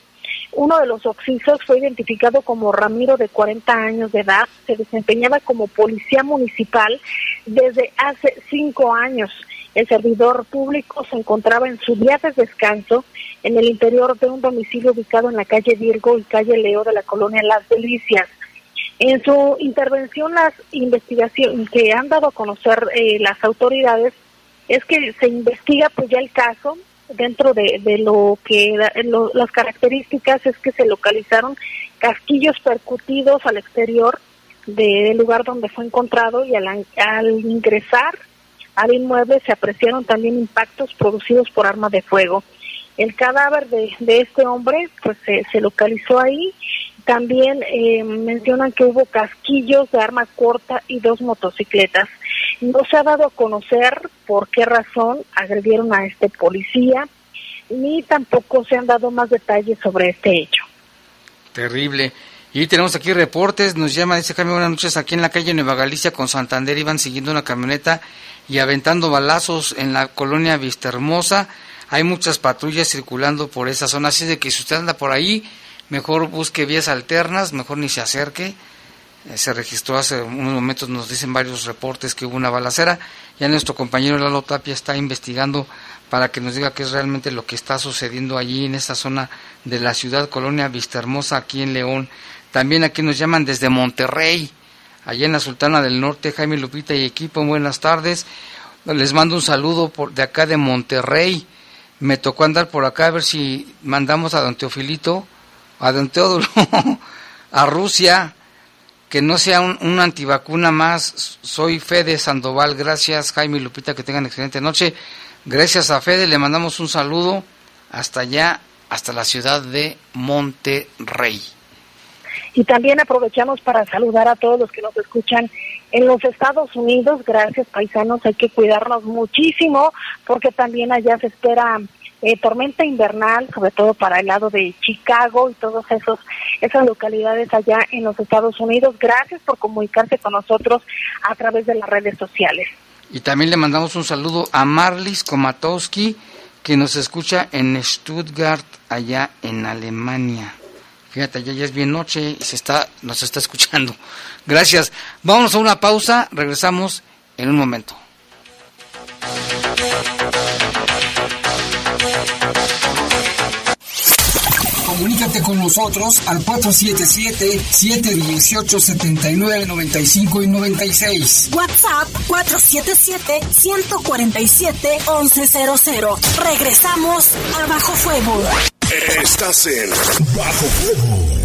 Speaker 4: uno de los oxisos fue identificado como Ramiro de 40 años de edad. Se desempeñaba como policía municipal desde hace cinco años. El servidor público se encontraba en su día de descanso en el interior de un domicilio ubicado en la calle Virgo y calle Leo de la colonia Las Delicias. En su intervención, las investigaciones que han dado a conocer eh, las autoridades es que se investiga pues ya el caso, dentro de, lo que las características es que se localizaron casquillos percutidos al exterior del lugar donde fue encontrado y al, al ingresar al inmueble se apreciaron también impactos producidos por arma de fuego. El cadáver de, de este hombre pues se, se localizó ahí. También eh, mencionan que hubo casquillos de arma corta y dos motocicletas. No se ha dado a conocer por qué razón agredieron a este policía, ni tampoco se han dado más detalles sobre este hecho.
Speaker 3: Terrible. Y tenemos aquí reportes, nos llama, dice Jaime, buenas noches, aquí en la calle Nueva Galicia con Santander iban siguiendo una camioneta y aventando balazos en la colonia Vista Hermosa. Hay muchas patrullas circulando por esa zona, así de que si usted anda por ahí, mejor busque vías alternas, mejor ni se acerque se registró hace unos momentos, nos dicen varios reportes que hubo una balacera. Ya nuestro compañero Lalo Tapia está investigando para que nos diga qué es realmente lo que está sucediendo allí en esta zona de la ciudad Colonia Vista Hermosa, aquí en León. También aquí nos llaman desde Monterrey, allá en la Sultana del Norte, Jaime Lupita y equipo, buenas tardes. Les mando un saludo por, de acá de Monterrey. Me tocó andar por acá a ver si mandamos a don Teofilito, a don Teodoro, [laughs] a Rusia que no sea un, antivacuna más. Soy Fede Sandoval, gracias Jaime y Lupita, que tengan excelente noche. Gracias a Fede, le mandamos un saludo hasta allá, hasta la ciudad de Monterrey.
Speaker 4: Y también aprovechamos para saludar a todos los que nos escuchan en los Estados Unidos. Gracias, paisanos. Hay que cuidarnos muchísimo porque también allá se espera eh, tormenta invernal, sobre todo para el lado de Chicago y esos esas localidades allá en los Estados Unidos. Gracias por comunicarse con nosotros a través de las redes sociales.
Speaker 3: Y también le mandamos un saludo a Marlis Komatowski, que nos escucha en Stuttgart, allá en Alemania. Fíjate, ya, ya es bien noche y se está, nos está escuchando. Gracias. Vamos a una pausa, regresamos en un momento.
Speaker 1: Comunícate con nosotros al 477-718-7995 y 96.
Speaker 2: WhatsApp 477-147-1100. Regresamos a Bajo Fuego.
Speaker 6: Estás en Bajo Fuego.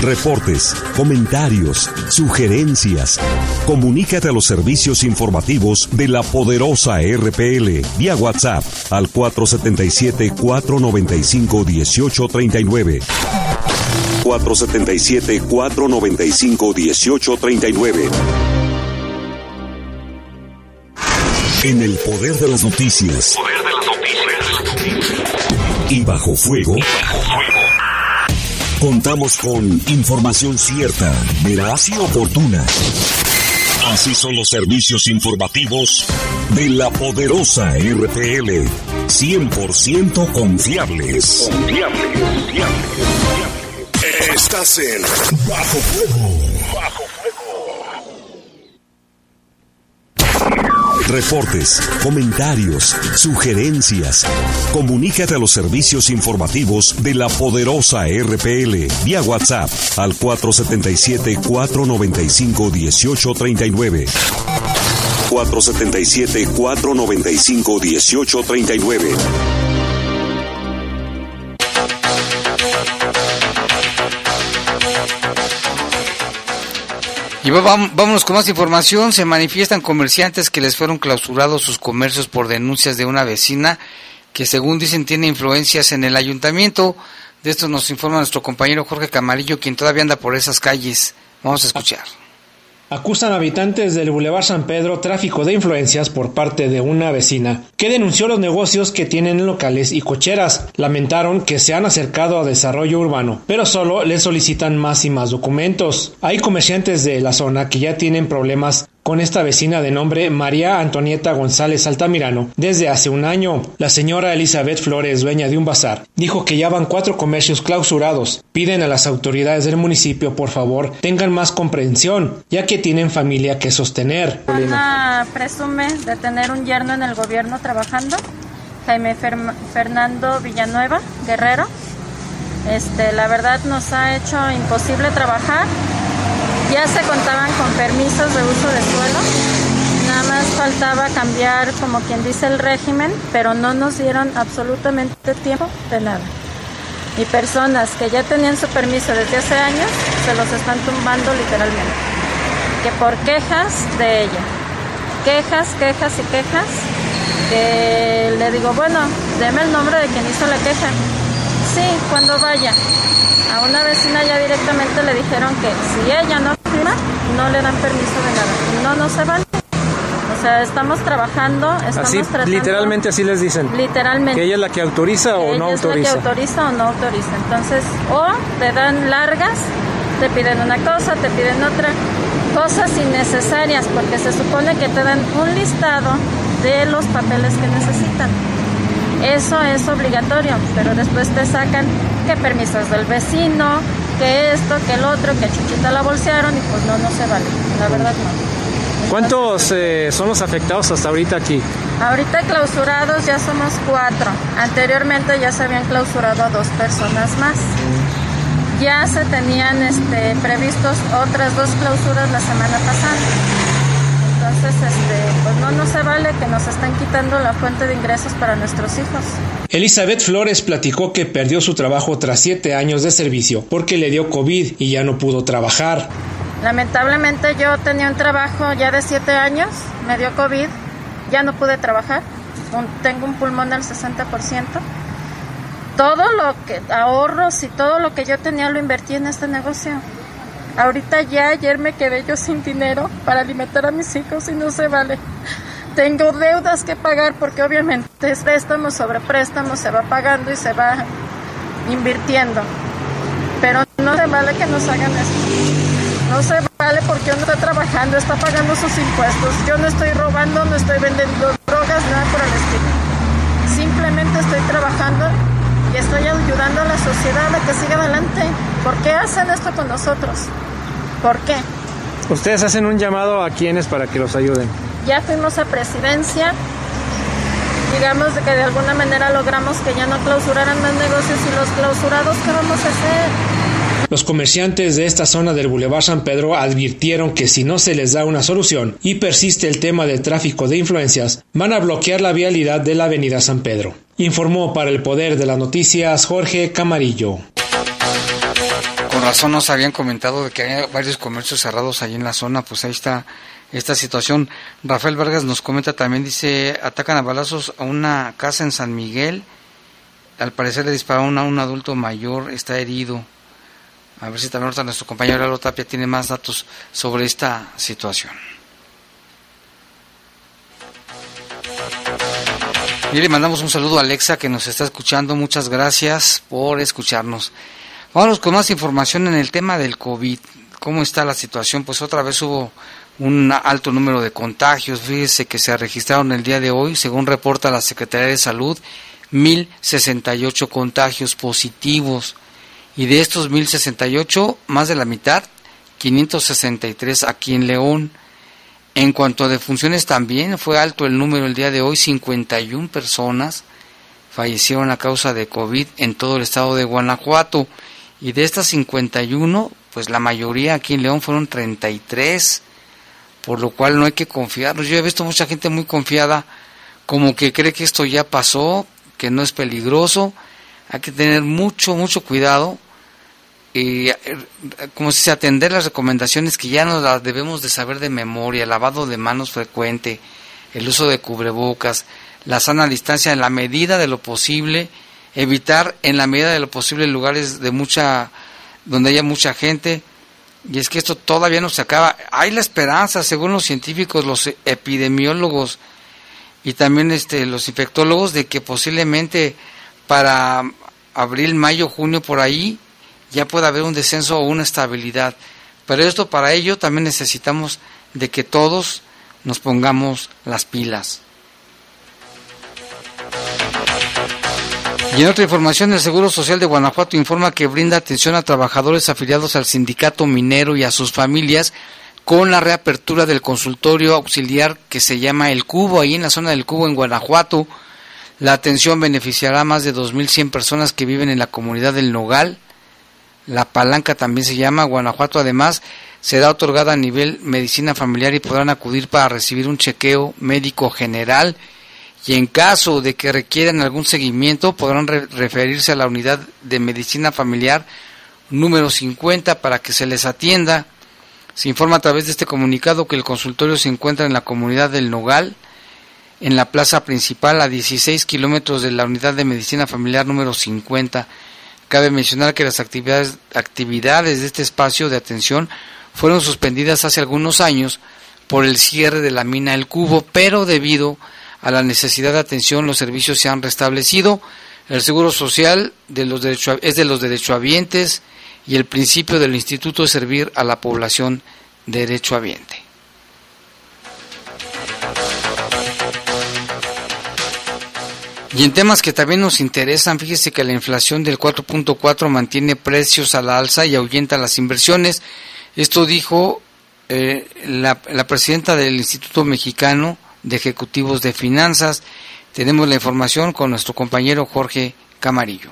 Speaker 5: Reportes, comentarios, sugerencias. Comunícate a los servicios informativos de la poderosa RPL vía WhatsApp al 477-495-1839. 477-495-1839. En el poder de las noticias. Poder de las noticias. Y bajo fuego. Y bajo fuego. Contamos con información cierta, veraz y oportuna. Así son los servicios informativos de la poderosa RTL. 100% confiables. Confiables, confiables,
Speaker 6: confiables. Estás en Bajo Fuego.
Speaker 5: Reportes, comentarios, sugerencias. Comunícate a los servicios informativos de la poderosa RPL vía WhatsApp al 477-495-1839. 477-495-1839.
Speaker 3: Y vámonos con más información. Se manifiestan comerciantes que les fueron clausurados sus comercios por denuncias de una vecina que según dicen tiene influencias en el ayuntamiento. De esto nos informa nuestro compañero Jorge Camarillo, quien todavía anda por esas calles. Vamos a escuchar.
Speaker 17: Acusan habitantes del Boulevard San Pedro tráfico de influencias por parte de una vecina que denunció los negocios que tienen locales y cocheras. Lamentaron que se han acercado a desarrollo urbano, pero solo les solicitan más y más documentos. Hay comerciantes de la zona que ya tienen problemas con esta vecina de nombre María Antonieta González Altamirano desde hace un año. La señora Elizabeth Flores, dueña de un bazar, dijo que ya van cuatro comercios clausurados. Piden a las autoridades del municipio, por favor, tengan más comprensión, ya que tienen familia que sostener.
Speaker 18: Ana presume de tener un yerno en el gobierno trabajando, Jaime Fernando Villanueva, guerrero. Este, la verdad nos ha hecho imposible trabajar ya se contaban con permisos de uso de suelo, nada más faltaba cambiar, como quien dice, el régimen, pero no nos dieron absolutamente tiempo de nada. Y personas que ya tenían su permiso desde hace años, se los están tumbando literalmente. Que por quejas de ella. Quejas, quejas y quejas. Que le digo, bueno, deme el nombre de quien hizo la queja. sí, cuando vaya. A una vecina ya directamente le dijeron que si ella no firma, no le dan permiso de nada. No, no se vale. O sea, estamos trabajando, estamos
Speaker 17: así, Literalmente así les dicen.
Speaker 18: Literalmente.
Speaker 17: Que ella es la que autoriza o no autoriza.
Speaker 18: Es la que autoriza o no autoriza. Entonces, o te dan largas, te piden una cosa, te piden otra. Cosas innecesarias, porque se supone que te dan un listado de los papeles que necesitan. Eso es obligatorio, pero después te sacan que permisos del vecino, que esto, que el otro, que a Chuchita la bolsearon y pues no, no se vale, la verdad no.
Speaker 17: ¿Cuántos eh, son los afectados hasta ahorita aquí?
Speaker 18: Ahorita clausurados ya somos cuatro. Anteriormente ya se habían clausurado a dos personas más. Ya se tenían este, previstos otras dos clausuras la semana pasada. Entonces, este, pues no, no se vale que nos están quitando la fuente de ingresos para nuestros hijos.
Speaker 17: Elizabeth Flores platicó que perdió su trabajo tras siete años de servicio porque le dio COVID y ya no pudo trabajar.
Speaker 18: Lamentablemente yo tenía un trabajo ya de siete años, me dio COVID, ya no pude trabajar, tengo un pulmón del 60%. Todo lo que, ahorros y todo lo que yo tenía lo invertí en este negocio. Ahorita ya ayer me quedé yo sin dinero para alimentar a mis hijos y no se vale. Tengo deudas que pagar porque obviamente es préstamo sobre préstamo, se va pagando y se va invirtiendo. Pero no se vale que nos hagan esto. No se vale porque uno está trabajando, está pagando sus impuestos. Yo no estoy robando, no estoy vendiendo drogas, nada por el estilo. Simplemente estoy trabajando y estoy ayudando a la sociedad a que siga adelante. ¿Por qué hacen esto con nosotros? ¿Por qué?
Speaker 17: Ustedes hacen un llamado a quienes para que los ayuden.
Speaker 18: Ya fuimos a presidencia, digamos que de alguna manera logramos que ya no clausuraran más negocios y los clausurados, ¿qué vamos a hacer?
Speaker 17: Los comerciantes de esta zona del Boulevard San Pedro advirtieron que si no se les da una solución y persiste el tema del tráfico de influencias, van a bloquear la vialidad de la Avenida San Pedro. Informó para el Poder de las Noticias Jorge Camarillo
Speaker 3: razón nos habían comentado de que hay varios comercios cerrados ahí en la zona, pues ahí está esta situación. Rafael Vargas nos comenta también, dice, atacan a balazos a una casa en San Miguel, al parecer le dispararon a un adulto mayor, está herido. A ver si también ahorita nuestro compañero Lalo Tapia tiene más datos sobre esta situación. Y le mandamos un saludo a Alexa que nos está escuchando. Muchas gracias por escucharnos. Vamos con más información en el tema del COVID. ¿Cómo está la situación? Pues otra vez hubo un alto número de contagios. Fíjese que se registraron el día de hoy, según reporta la Secretaría de Salud, 1.068 contagios positivos. Y de estos 1.068, más de la mitad, 563 aquí en León. En cuanto a defunciones también fue alto el número el día de hoy, 51 personas fallecieron a causa de COVID en todo el estado de Guanajuato. Y de estas 51, pues la mayoría aquí en León fueron 33, por lo cual no hay que confiar. Yo he visto mucha gente muy confiada, como que cree que esto ya pasó, que no es peligroso. Hay que tener mucho, mucho cuidado y eh, como si se atender las recomendaciones que ya nos las debemos de saber de memoria, lavado de manos frecuente, el uso de cubrebocas, la sana distancia en la medida de lo posible evitar en la medida de lo posible lugares de mucha donde haya mucha gente y es que esto todavía no se acaba. Hay la esperanza, según los científicos, los epidemiólogos y también este, los infectólogos, de que posiblemente para abril, mayo, junio, por ahí, ya pueda haber un descenso o una estabilidad. Pero esto para ello también necesitamos de que todos nos pongamos las pilas. Y en otra información, el Seguro Social de Guanajuato informa que brinda atención a trabajadores afiliados al sindicato minero y a sus familias con la reapertura del consultorio auxiliar que se llama El Cubo, ahí en la zona del Cubo en Guanajuato. La atención beneficiará a más de 2.100 personas que viven en la comunidad del Nogal. La palanca también se llama Guanajuato. Además, será otorgada a nivel medicina familiar y podrán acudir para recibir un chequeo médico general y en caso de que requieran algún seguimiento podrán referirse a la unidad de medicina familiar número 50 para que se les atienda. Se informa a través de este comunicado que el consultorio se encuentra en la comunidad del Nogal, en la plaza principal a 16 kilómetros de la unidad de medicina familiar número 50. Cabe mencionar que las actividades, actividades de este espacio de atención fueron suspendidas hace algunos años por el cierre de la mina El Cubo, pero debido a la necesidad de atención los servicios se han restablecido. El seguro social de los es de los derechohabientes y el principio del instituto es servir a la población derechohabiente. Y en temas que también nos interesan, fíjese que la inflación del 4.4 mantiene precios a la alza y ahuyenta las inversiones. Esto dijo eh, la, la presidenta del Instituto Mexicano de Ejecutivos de Finanzas. Tenemos la información con nuestro compañero Jorge Camarillo.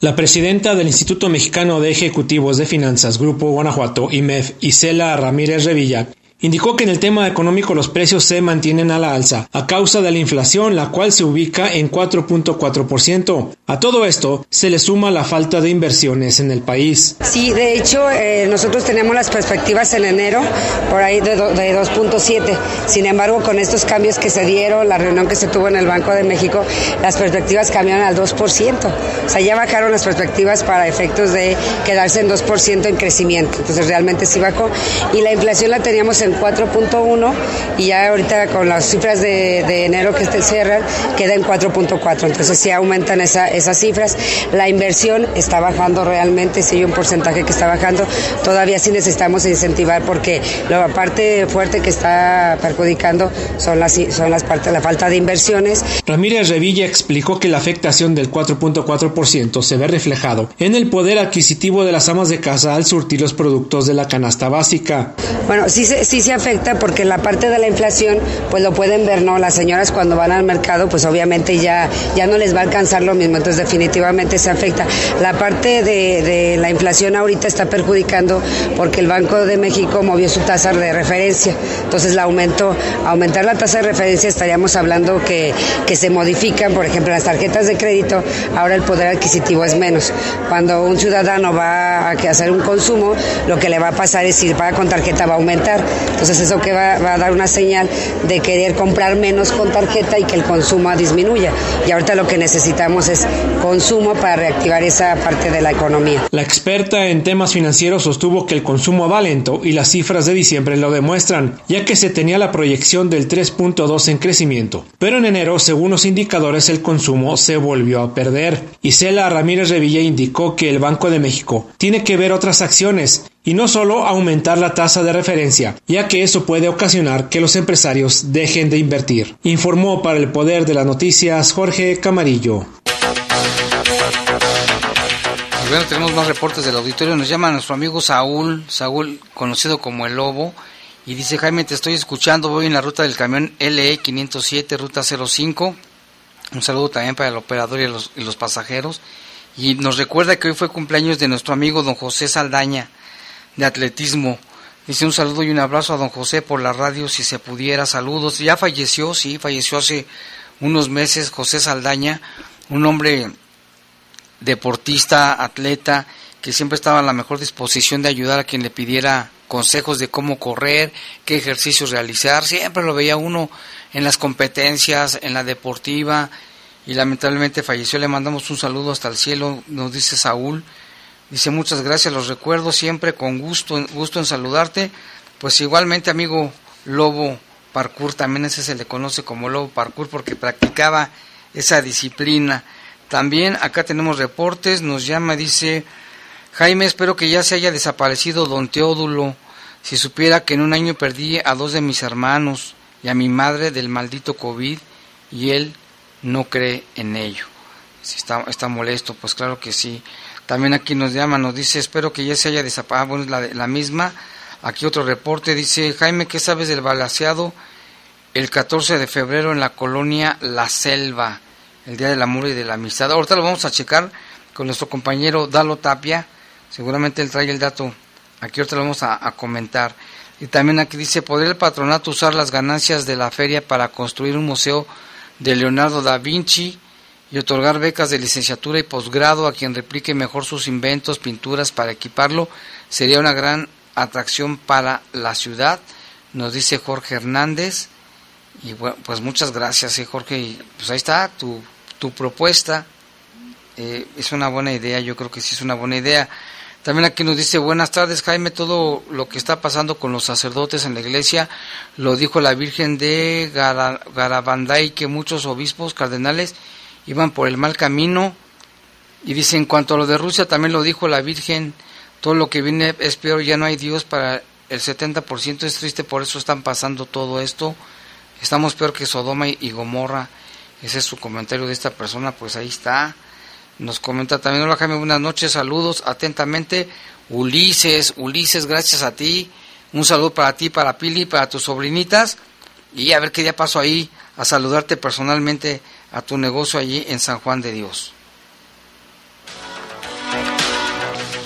Speaker 17: La presidenta del Instituto Mexicano de Ejecutivos de Finanzas, Grupo Guanajuato, IMEF, Isela Ramírez Revilla, Indicó que en el tema económico los precios se mantienen a la alza a causa de la inflación, la cual se ubica en 4.4%. A todo esto se le suma la falta de inversiones en el país.
Speaker 19: Sí, de hecho, eh, nosotros tenemos las perspectivas en enero por ahí de, de 2.7. Sin embargo, con estos cambios que se dieron, la reunión que se tuvo en el Banco de México, las perspectivas cambiaron al 2%. O sea, ya bajaron las perspectivas para efectos de quedarse en 2% en crecimiento. Entonces, realmente sí bajó. Y la inflación la teníamos en 4.1 y ya ahorita con las cifras de, enero que este cierran queda en 4.4. Entonces sí aumentan esas cifras. La inversión está bajando realmente, sí hay un porcentaje que está bajando. Todavía sí necesitamos incentivar porque la parte fuerte que está perjudicando son las, son las partes, la falta de inversiones.
Speaker 17: Ramírez Revilla explicó que la afectación del 4.4% se ve reflejado en el poder adquisitivo de las amas de casa al surtir los productos de la canasta básica.
Speaker 19: Bueno, sí, sí se afecta porque la parte de la inflación, pues lo pueden ver, ¿no? Las señoras cuando van al mercado, pues obviamente ya, ya no les va a alcanzar lo mismo, entonces definitivamente se afecta. La parte de, la inflación ahorita está perjudicando porque el Banco de México movió su tasa de referencia, entonces la aumento, aumentar la tasa de referencia estaríamos hablando que, que se modifican, por ejemplo, las tarjetas de crédito, ahora el poder adquisitivo es menos. Cuando un ciudadano va a hacer un consumo, lo que le va a pasar es si paga con tarjeta va a aumentar. Entonces eso que va, a dar una señal de querer comprar menos con tarjeta y que el consumo disminuya. Y ahorita lo que necesitamos es consumo para reactivar esa parte de la economía.
Speaker 17: La experta en temas financieros sostuvo que el consumo va lento y las cifras de diciembre lo demuestran, ya que se tenía la proyección del 3.2 en crecimiento. Pero en enero, según los indicadores, el consumo se volvió a perder. Isela Ramírez Revilla indicó que el Banco de México tiene que ver otras acciones y no solo aumentar la tasa de referencia, ya que eso puede ocasionar que los empresarios dejen de invertir. Informó para el Poder de las Noticias Jorge Camarillo.
Speaker 3: Bueno, tenemos más reportes del auditorio. Nos llama nuestro amigo Saúl, Saúl conocido como el Lobo, y dice, Jaime, te estoy escuchando, voy en la ruta del camión LE 507, ruta 05. Un saludo también para el operador y los, y los pasajeros. Y nos recuerda que hoy fue cumpleaños de nuestro amigo don José Saldaña de atletismo. Dice un saludo y un abrazo a don José por la radio, si se pudiera. Saludos. Ya falleció, sí, falleció hace unos meses José Saldaña, un hombre deportista, atleta, que siempre estaba en la mejor disposición de ayudar a quien le pidiera consejos de cómo correr, qué ejercicios realizar. Siempre lo veía uno en las competencias, en la deportiva, y lamentablemente falleció. Le mandamos un saludo hasta el cielo, nos dice Saúl. Dice muchas gracias, los recuerdo siempre con gusto, gusto en saludarte. Pues igualmente amigo Lobo Parkour, también ese se le conoce como Lobo Parkour porque practicaba esa disciplina. También acá tenemos reportes, nos llama, dice Jaime, espero que ya se haya desaparecido don Teodulo. Si supiera que en un año perdí a dos de mis hermanos y a mi madre del maldito COVID y él no cree en ello. Si está, está molesto, pues claro que sí. También aquí nos llama, nos dice, espero que ya se haya desaparecido. Ah, bueno, la, la misma. Aquí otro reporte dice, Jaime, ¿qué sabes del balaseado el 14 de febrero en la colonia La Selva, el Día del Amor y de la Amistad? Ahorita lo vamos a checar con nuestro compañero Dalo Tapia. Seguramente él trae el dato. Aquí ahorita lo vamos a, a comentar. Y también aquí dice, ¿podría el patronato usar las ganancias de la feria para construir un museo de Leonardo da Vinci? Y otorgar becas de licenciatura y posgrado a quien replique mejor sus inventos, pinturas para equiparlo, sería una gran atracción para la ciudad, nos dice Jorge Hernández. Y bueno, pues muchas gracias, ¿eh, Jorge. Y pues ahí está tu, tu propuesta. eh, es una buena idea, yo creo que sí es una buena idea. También aquí nos dice, buenas tardes Jaime, todo lo que está pasando con los sacerdotes en la iglesia, lo dijo la Virgen de Garabanday, que muchos obispos, cardenales, iban por el mal camino. Y dice, en cuanto a lo de Rusia, también lo dijo la Virgen, todo lo que viene es peor, ya no hay Dios para el 70%, es triste, por eso están pasando todo esto. Estamos peor que Sodoma y Gomorra. Ese es su comentario de esta persona, pues ahí está. Nos comenta también, hola Jaime, buenas noches, saludos atentamente. Ulises, Ulises, gracias a ti. Un saludo para ti, para Pili, para tus sobrinitas. Y a ver qué día paso ahí a saludarte personalmente a tu negocio allí en San Juan de Dios.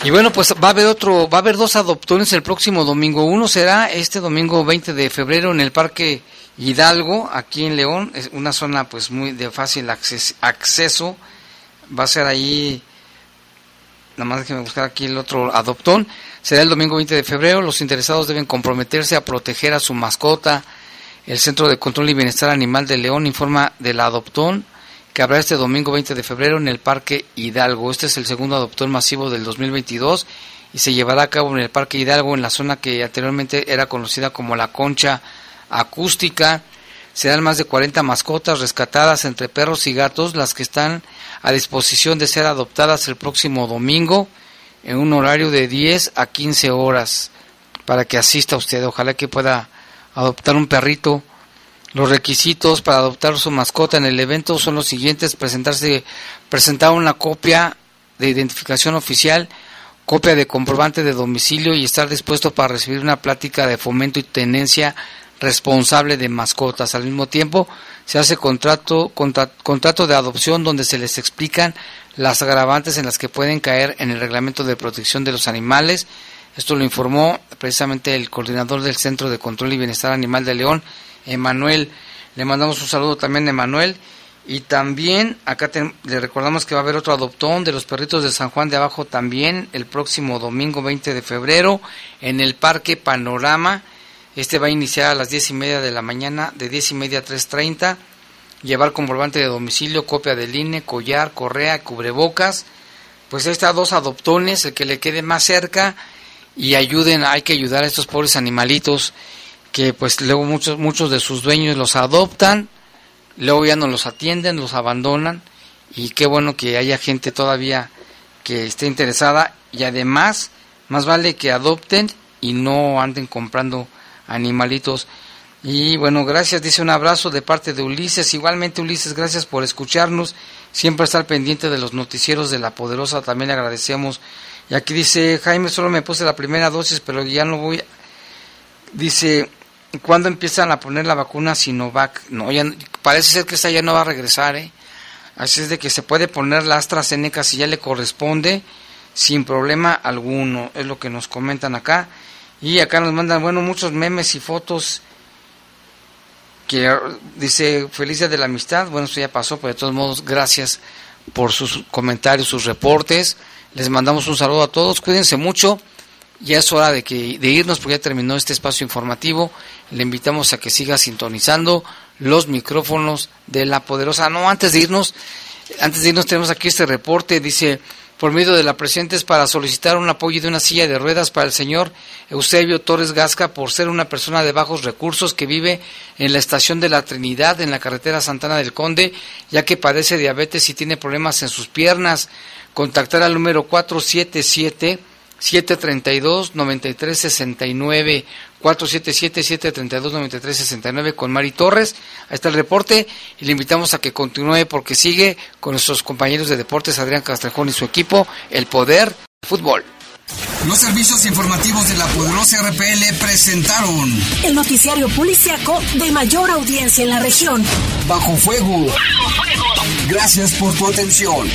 Speaker 3: Y bueno, pues va a haber otro, va a haber dos adoptones el próximo domingo. Uno será este domingo 20 de febrero en el Parque Hidalgo, aquí en León. Es una zona pues muy de fácil acceso va a ser ahí, nada más déjenme buscar aquí el otro adoptón, será el domingo 20 de febrero, los interesados deben comprometerse a proteger a su mascota. El Centro de Control y Bienestar Animal de León informa del adoptón que habrá este domingo 20 de febrero en el Parque Hidalgo. Este es el segundo adoptón masivo del 2022 y se llevará a cabo en el Parque Hidalgo en la zona que anteriormente era conocida como la Concha Acústica. Serán más de 40 mascotas rescatadas entre perros y gatos las que están a disposición de ser adoptadas el próximo domingo en un horario de 10 a 15 horas para que asista usted. Ojalá que pueda adoptar un perrito. Los requisitos para adoptar su mascota en el evento son los siguientes: presentarse, presentar una copia de identificación oficial, copia de comprobante de domicilio y estar dispuesto para recibir una plática de fomento y tenencia responsable de mascotas. Al mismo tiempo, se hace contrato, contrato de adopción donde se les explican las agravantes en las que pueden caer en el reglamento de protección de los animales. Esto lo informó precisamente el coordinador del Centro de Control y Bienestar Animal de León, Emanuel. Le mandamos un saludo también a Emanuel. Y también acá le recordamos que va a haber otro adoptón de los perritos de San Juan de Abajo también el próximo domingo 20 de febrero en el Parque Panorama este va a iniciar a las 10 y media de la mañana, de 10 y media a 3.30. Llevar comprobante de domicilio, copia del INE, collar, correa, cubrebocas. Pues ahí está dos adoptones, el que le quede más cerca y ayuden, hay que ayudar a estos pobres animalitos que pues luego muchos, muchos de sus dueños los adoptan, luego ya no los atienden, los abandonan y qué bueno que haya gente todavía que esté interesada y además más vale que adopten y no anden comprando animalitos. Y bueno, gracias, dice un abrazo de parte de Ulises. Igualmente Ulises, gracias por escucharnos, siempre estar pendiente de los noticieros de la poderosa, también le agradecemos. Y aquí dice, Jaime, solo me puse la primera dosis, pero ya no voy. Dice, ¿cuándo empiezan a poner la vacuna Sinovac? No, ya, parece ser que esta ya no va a regresar, ¿eh? Así es de que se puede poner la AstraZeneca si ya le corresponde, sin problema alguno, es lo que nos comentan acá. Y acá nos mandan, bueno, muchos memes y fotos que dice feliz día de la amistad. Bueno, eso ya pasó, pero de todos modos, gracias por sus comentarios, sus reportes. Les mandamos un saludo a todos. Cuídense mucho. Ya es hora de, que, de irnos porque ya terminó este espacio informativo. Le invitamos a que siga sintonizando los micrófonos de la poderosa. No, antes de irnos, antes de irnos tenemos aquí este reporte. Dice, por medio de la presente es para solicitar un apoyo de una silla de ruedas para el señor Eusebio Torres Gasca por ser una persona de bajos recursos que vive en la estación de la Trinidad en la carretera Santana del Conde, ya que padece diabetes y tiene problemas en sus piernas. Contactar al número 477 732 9369 477 732 9369 con Mari Torres. Ahí está el reporte y le invitamos a que continúe porque sigue con nuestros compañeros de deportes Adrián Castrejón y su equipo El Poder Fútbol.
Speaker 1: Los servicios informativos de la poderosa RPL presentaron
Speaker 2: el noticiario policiaco de mayor audiencia en la región.
Speaker 1: Bajo fuego. Bajo fuego. Gracias por tu atención.